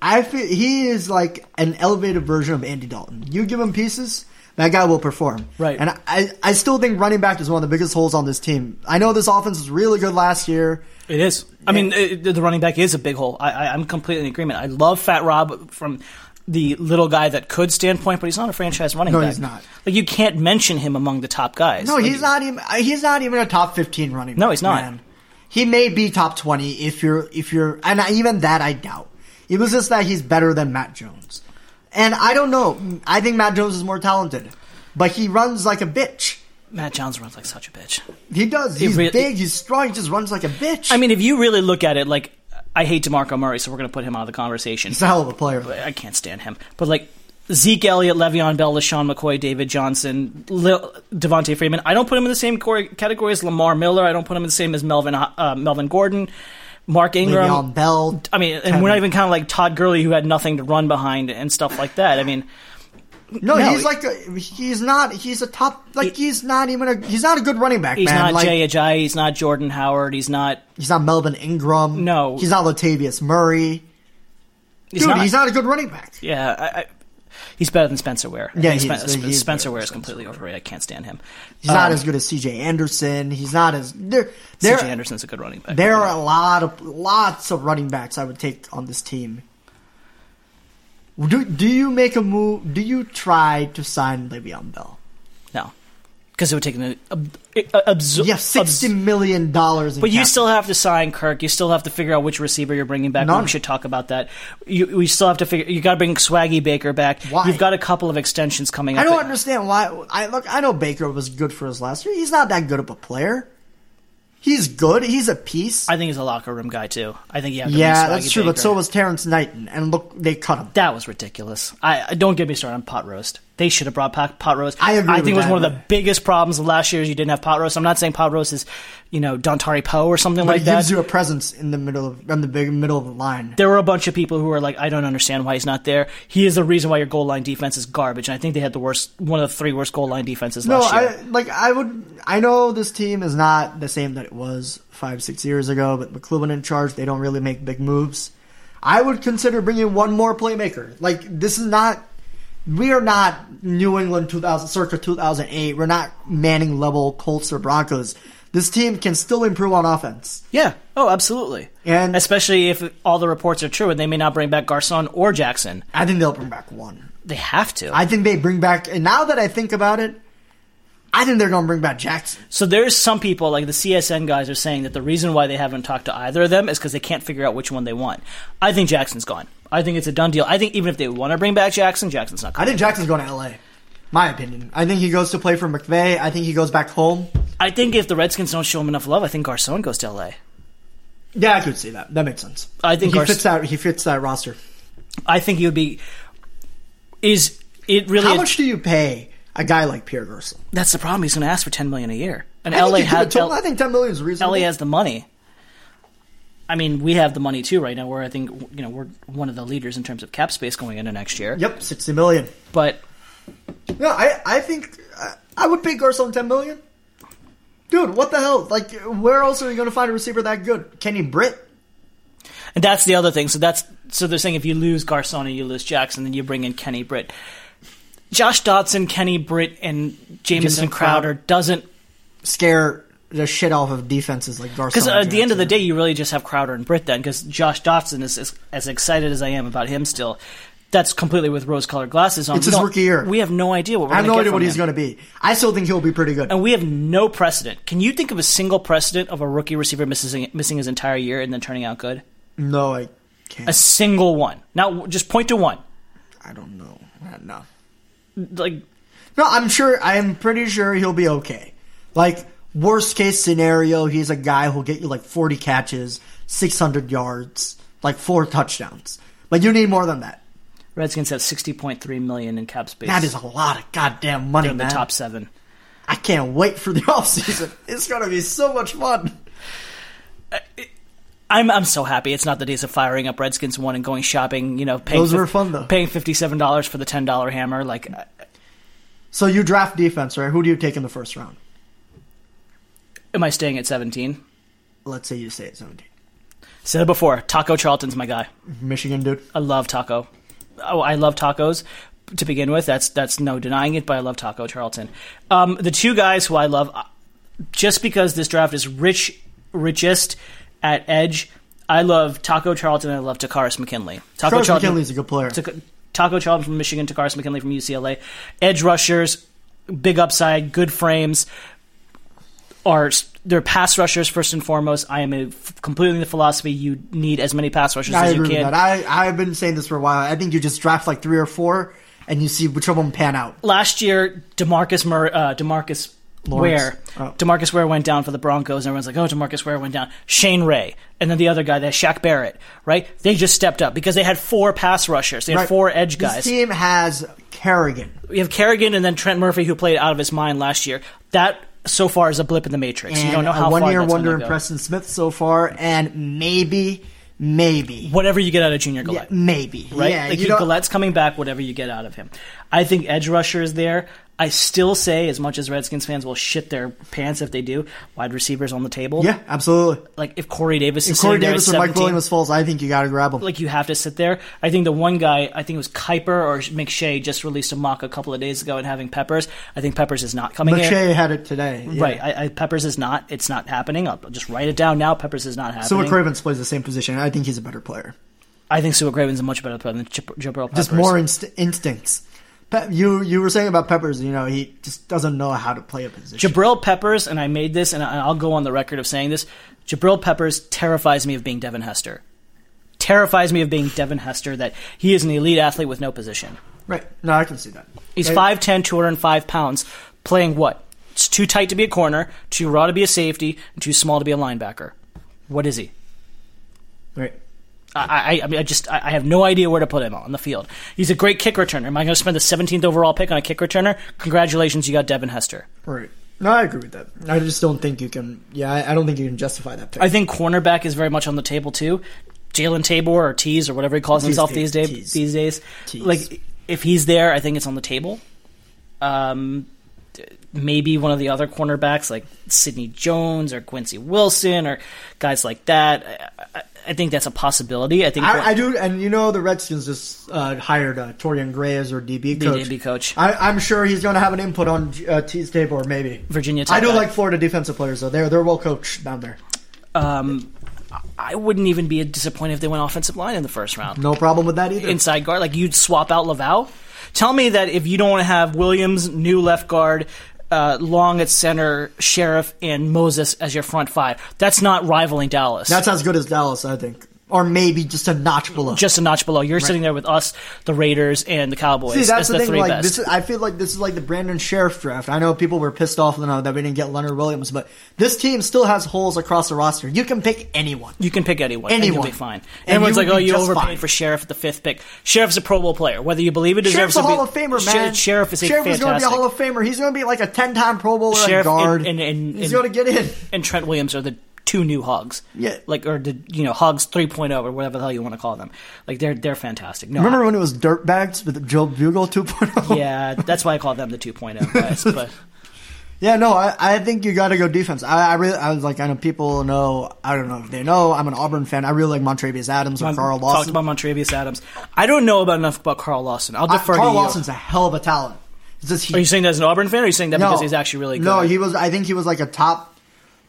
I feel he is like an elevated version of Andy Dalton. You give him pieces, that guy will perform. Right. And I, I still think running back is one of the biggest holes on this team. I know this offense was really good last year. It is. I mean, it, the running back is a big hole. I, I, I'm completely in agreement. I love Fat Rob from the little guy that could standpoint, but he's not a franchise running No, back. he's not. Like you can't mention him among the top guys. No, Like, he's not even. Uh, he's not even a top fifteen running. No, he's not. man. He may be top twenty if you're if you're, and even that I doubt. It was just that he's better than Matt Jones, and I don't know. I think Matt Jones is more talented, but he runs like a bitch. Matt Jones runs like such a bitch. He does. He's really- big. He's strong. He just runs like a bitch. I mean, if you really look at it, like I hate Demarco Murray, so we're going to put him out of the conversation. he's a hell of a player. I can't stand him. But like Zeke Elliott, Le'Veon Bell, LeSean McCoy, David Johnson, Lil, Devonta Freeman. I don't put him in the same category as Lamar Miller. I don't put him in the same as Melvin uh, Melvin Gordon, Mark Ingram. Le'Veon Bell. I mean, and we're not even kind of like Todd Gurley, who had nothing to run behind and stuff like that. I mean, No, no, he's like a, he's not. He's a top. Like he's not even a. He's not a good running back. he's man. not like, Jay Ajayi, he's not Jordan Howard, he's not. He's not Melvin Ingram. No. he's not Latavius Murray. He's Dude, not. he's not a good running back. Yeah, I, he's better than Spencer Ware. Yeah, think he Spen- is. Spencer Ware is completely overrated. I can't stand him. He's not Um, as good as C.J. Anderson. He's not as there. There, C.J. Anderson's a good running back. there are a lot of lots of running backs I would take on this team. Do do you make a move? Do you try to sign Le'Veon Bell? Because it would take an uh, ab- ab- absor- You have sixty million dollars. But you still have to sign Kirk. You still have to figure out which receiver you're bringing back. None. We should talk about that. You, we still have to figure. You got to bring Swaggy Baker back. Why? You've got a couple of extensions coming up. I don't that- understand why. I look. I know Baker was good for his last year. He's not that good of a player. He's good. He's a piece. I think he's a locker room guy too. I think to yeah, that's true. But so was Terrence Knighton, and look, they cut him. That was ridiculous. I, I don't get me started on pot roast. They should have brought pot, pot roast. I agree I think it was that, one of the biggest problems of last year is you didn't have pot roast. I'm not saying pot roast is, you know, Dontari Poe or something But like he that. gives you a presence in the middle of in the big middle of the line. there were a bunch of people who were like, I don't understand why he's not there. He is the reason why your goal line defense is garbage. And I think they had the worst, one of the three worst goal line defenses No, last year. I like I would. I know this team is not the same that it was five, six years ago. But McCloughan in charge, they don't really make big moves. I would consider bringing one more playmaker. Like this is not. We are not New England 2000, circa 2008. We're not Manning level Colts or Broncos. This team can still improve on offense. yeah. Oh, absolutely. And- especially if all the reports are true and they may not bring back Garcon or Jackson. I think they'll bring back one. They have to. I think they bring back. And now that I think about it, I think they're going to bring back Jackson. So there's some people, like the CSN guys, are saying that the reason why they haven't talked to either of them is because they can't figure out which one they want. I think Jackson's gone. I think it's a done deal. I think even if they want to bring back Jackson, Jackson's not Coming. I think Jackson's going to L.A. My opinion. I think he goes to play for McVay. I think he goes back home. I think if the Redskins don't show him enough love, I think Garcon goes to LA. Yeah, I could see that. That makes sense. I think he Garc- fits that. He fits that roster. I think he would be. Is it really? How a- much do you pay a guy like Pierre Garcon? that's the problem. He's going to ask for ten million a year, and I LA you could have has told- I think ten million is reasonable. LA has the money. I mean, we have the money too right now. Where I think you know we're one of the leaders in terms of cap space going into next year. Yep, sixty million. But No, I I think I, I would pay Garcon ten million. Dude, what the hell? Like, where else are you going to find a receiver that good? Kenny Britt? And that's the other thing. So that's so they're saying if you lose Garcon and you lose Jackson, then you bring in Kenny Britt. Josh Doctson, Kenny Britt, and Jamison Crowder doesn't Scare the shit off of defenses like Garcon. because at the end of the day, you really just have Crowder and Britt then. Because Josh Doctson is as, as excited as I am about him still. That's completely with rose-colored glasses on. It's We his rookie year. We have no idea what we're I have no idea what he's going to be. I still think he'll be pretty good. and we have no precedent. Can you think of a single precedent of a rookie receiver missing missing his entire year and then turning out good? No, I can't. A single one. Now, just point to one. I don't know. No. Like No, I'm sure. I am pretty sure he'll be okay. Like worst case scenario, he's a guy who'll get you like 40 catches, 600 yards, like four touchdowns. But you need more than that. Redskins have sixty point three million in cap space. That is a lot of goddamn money, in the man. top seven. I can't wait for the offseason. it's gonna be so much fun. I'm I'm so happy. It's not the days of firing up Redskins one and going shopping. You know, paying Those were fun, though. Paying fifty seven dollars for the ten dollar hammer. Like, uh, So you draft defense, right? Who do you take in the first round? am I staying at seventeen? Let's say you stay at 17. Said it before. Taco Charlton's my guy. Michigan dude. I love Taco. Oh, I love tacos to begin with. That's that's no denying it. But I love Taco Charlton. Um, the two guys who I love, uh, just because this draft is rich, richest at edge. I love Taco Charlton. and I love Takkarist McKinley. Taco Charles Charlton- McKinley's a good player. Taco, Taco Charlton from Michigan, Takkarist McKinley from UCLA. Edge rushers, big upside, good frames. Are they're pass rushers first and foremost. I am a, completely the philosophy you need as many pass rushers I as you can. that. I I've been saying this for a while. I think you just draft like three or four, and you see which of them pan out. Last year, Demarcus Murray, uh, Demarcus Lawrence. Ware, Oh. Demarcus Ware went down for the Broncos, and everyone's like, "Oh, Demarcus Ware went down." Shane Ray, and then the other guy, that Shaq Barrett, right? They just stepped up because they had four pass rushers. They had Right. four edge guys. This team has Kerrigan. we have Kerrigan and then Trent Murphy, who played out of his mind last year. That so far is a blip in the matrix. you don't know how far one-year that's wonder in. Preston Smith so far, and maybe, maybe, Whatever you get out of Junior yeah, Galette, maybe, right? Yeah, like Galette's coming back. Whatever you get out of him, I think edge rusher is there. I still say, as much as Redskins fans will shit their pants if they do, wide receivers on the table. yeah, absolutely. Like if Corey Davis is If Corey Davis or Mike 17, Williams falls, I think you got to grab him. like you have to sit there. I think the one guy, I think it was Kiper or McShay, just released a mock a couple of days ago and having Peppers. I think Peppers is not coming. McShay had it today, yeah. Right, I, I, Peppers is not. It's not happening. I'll just write it down now. Peppers is not happening. So Cravens plays the same position. I think he's a better player. I think Stuart Craven's a much better player than Jabril Peppers. Just more inst- instincts. Pe- you you were saying about Peppers, you know, he just doesn't know how to play a position. Jabril Peppers, and I made this, and I'll go on the record of saying this. Jabril Peppers terrifies me of being Devin Hester. Terrifies me of being Devin Hester. That he is an elite athlete with no position. right? No, I can see that. He's Right. 5'10", 205 pounds, playing what? It's too tight to be a corner, too raw to be a safety, and too small to be a linebacker. What is he? Right. I, I, I mean, I just, I I have no idea where to put him on the field. He's a great kick returner. Am I going to spend the 17th overall pick on a kick returner? Congratulations, you got Devin Hester. Right. No, I agree with that. I just don't think you can. Yeah, I, I don't think you can justify that pick. I think cornerback is very much on the table too. Jalen Tabor or Teez or whatever he calls himself these days. Teez. These days, Teez. like if he's there, I think it's on the table. Um, maybe one of the other cornerbacks like Sidney Jones or Quincy Wilson or guys like that. I, I, I think that's a possibility. I think I, I do, and you know the Redskins just uh, hired uh, Torrian Gray as their DB coach. DB coach. I, I'm sure he's going to have an input on uh, T's Tabor, maybe. Virginia Tech I do guy. like Florida defensive players though. They're they're well coached down there. Um, I wouldn't even be disappointed if they went offensive line in the first round. No problem with that either. inside guard. Like you'd swap out Lauvao. Tell me that if you don't want to have Williams, new left guard, uh, Long at center, Scherff, and Moses as your front five. That's not rivaling Dallas. That's as good as Dallas, I think, or maybe just a notch below. just a notch below. You're sitting there with us, the Raiders, and the Cowboys See, as that's the, the thing. Like best. this, is, I feel like this is like the Brandon Scherff draft. I know people were pissed off you know, that we didn't get Leonard Williams, but this team still has holes across the roster. You can pick anyone. You can pick anyone. And Anyone. you'll be fine. And Everyone's like, oh, you overpaid fine. for Scherff at the fifth pick. Scherff's a Pro Bowl player. Whether you believe it Scherff's a. Hall of Famer, man. Scherff is a Scherff is going to be a. Hall of Famer. He's going to be like a ten-time Pro Bowler Scherff guard. and, and, and, He's going to get in. and Trent Williams are the two new hogs. Yeah. Like, or the, you know, hogs 3.0 or whatever the hell you want to call them. Like, they're, they're fantastic. No, Remember when it was Dirtbags with Joe Bugel 2.0? yeah, that's why I call them the 2.0 guys. But Yeah, no, I, I think you got to go defense. I, I really, I was like, I know people know. I don't know if they know. I'm an Auburn fan. I really like Montravius Adams or Carl Lawson. Talked about Montravius Adams. I don't know about enough about Carl Lawson. I'll I- defer Carl to you. Lawson's a hell of a talent. He, Are you saying that as an Auburn fan, or are you saying that because he's actually really good? No, he was. I think he was like a top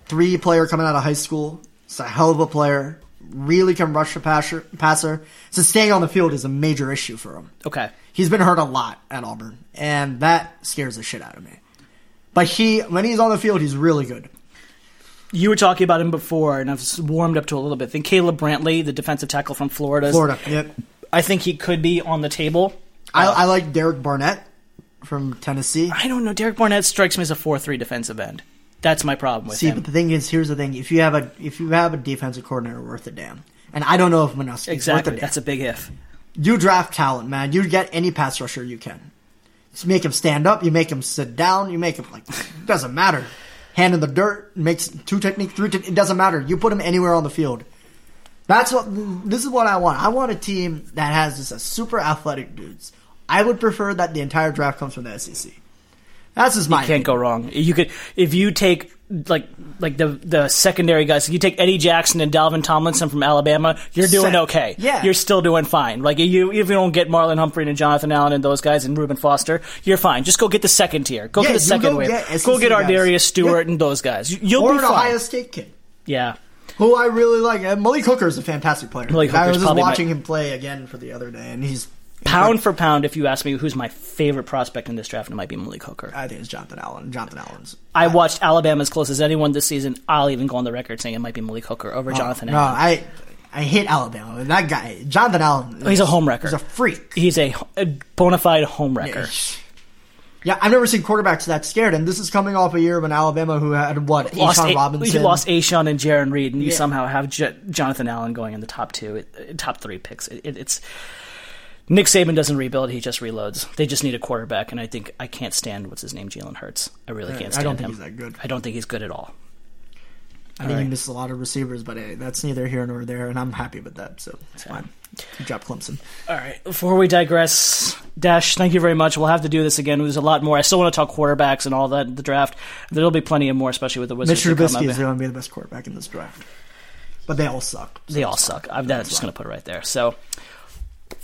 three player coming out of high school. He's a hell of a player. Really can rush the passer. passer. So staying on the field is a major issue for him. Okay. He's been hurt a lot at Auburn, and that scares the shit out of me. But he, when he's on the field, he's really good. You were talking about him before, and I've warmed up to a little bit. I think Caleb Brantley, the defensive tackle from Florida, Florida. Yep. I think he could be on the table. I, I like Derek Barnett from Tennessee. I don't know. Derek Barnett strikes me as a four-three defensive end. That's my problem with See, him. but the thing is, here's the thing: if you have a if you have a defensive coordinator worth a damn, and I don't know if Manusky worth a exactly. damn. That's a big if. you draft talent, man. You get any pass rusher you can. Just make him stand up. You make him sit down. You make him like it doesn't matter. Hand in the dirt makes two technique, three. Te- it doesn't matter. You put him anywhere on the field. That's what. This is what I want. I want a team that has just a super athletic dudes. I would prefer that the entire draft comes from the SEC. That's just my. Can't go wrong. You could if you take like like the the secondary guys. If you take Eddie Jackson and Dalvin Tomlinson from Alabama, you're doing Set. okay. Yeah. you're still doing fine. Like you, if you don't get Marlon Humphrey and Jonathan Allen and those guys and Reuben Foster, you're fine. Just go get the second tier. Go Yeah, get the second wave. get Go get. Ardarius Stewart Yeah. and those guys. You- You'll Or be an fine. Ohio State kid. Yeah. Who I really like. Malik Hooker is a fantastic player. Malik I was just probably my- watching him play again for the other day, and he's Pound for pound, if you ask me who's my favorite prospect in this draft, it might be Malik Hooker. I think it's Jonathan Allen. Jonathan Allen's. I watched Alabama as close as anyone this season. I'll even go on the record saying it might be Malik Hooker over oh, Jonathan Allen. No, I I hate Alabama. That guy, Jonathan Allen. Oh, he's a home wrecker. He's a freak. He's a, a bona fide home wrecker. Yeah, I've never seen quarterbacks that scared, and this is coming off a year when Alabama, who had what, Lost, A'Shawn A- Robinson, you lost A'Shawn and Jarran Reed, and you Yeah. somehow have J- Jonathan Allen going in the top two, it, top three picks. It, it, it's Nick Saban doesn't rebuild; he just reloads. They just need a quarterback, and I think I can't stand what's his name, Jalen Hurts. I really can't stand I stand don't think him. he's that good. I don't think he's good at all. I think he misses a lot of receivers, but hey, that's neither here nor there, and I'm happy with that, so it's fine. Good job, Clemson. All right. Before we digress, Dash, thank you very much. We'll have to do this again. There's a lot more. I still want to talk quarterbacks and all that. The draft. There'll be plenty of more, especially with the Wizards. Mitch that come Trubisky up. is going to be the best quarterback in this draft, but they all suck. so They all it's fine. suck. I'm that's just going to put it right there. So,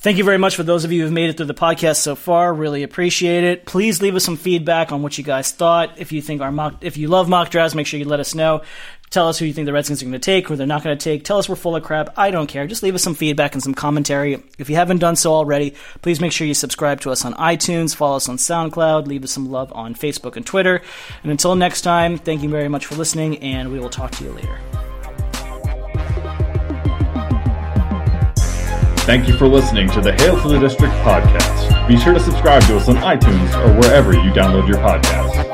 thank you very much for those of you who've made it through the podcast so far. Really appreciate it. Please leave us some feedback on what you guys thought. If you think our mock, if you love mock drafts, make sure you let us know. Tell us who you think the Redskins are going to take, who they're not going to take. Tell us we're full of crap. I don't care. Just leave us some feedback and some commentary. If you haven't done so already, please make sure you subscribe to us on iTunes, follow us on SoundCloud, leave us some love on Facebook and Twitter. And until next time, thank you very much for listening, and we will talk to you later. Thank you for listening to the Hail to the District podcast. Be sure to subscribe to us on iTunes or wherever you download your podcasts.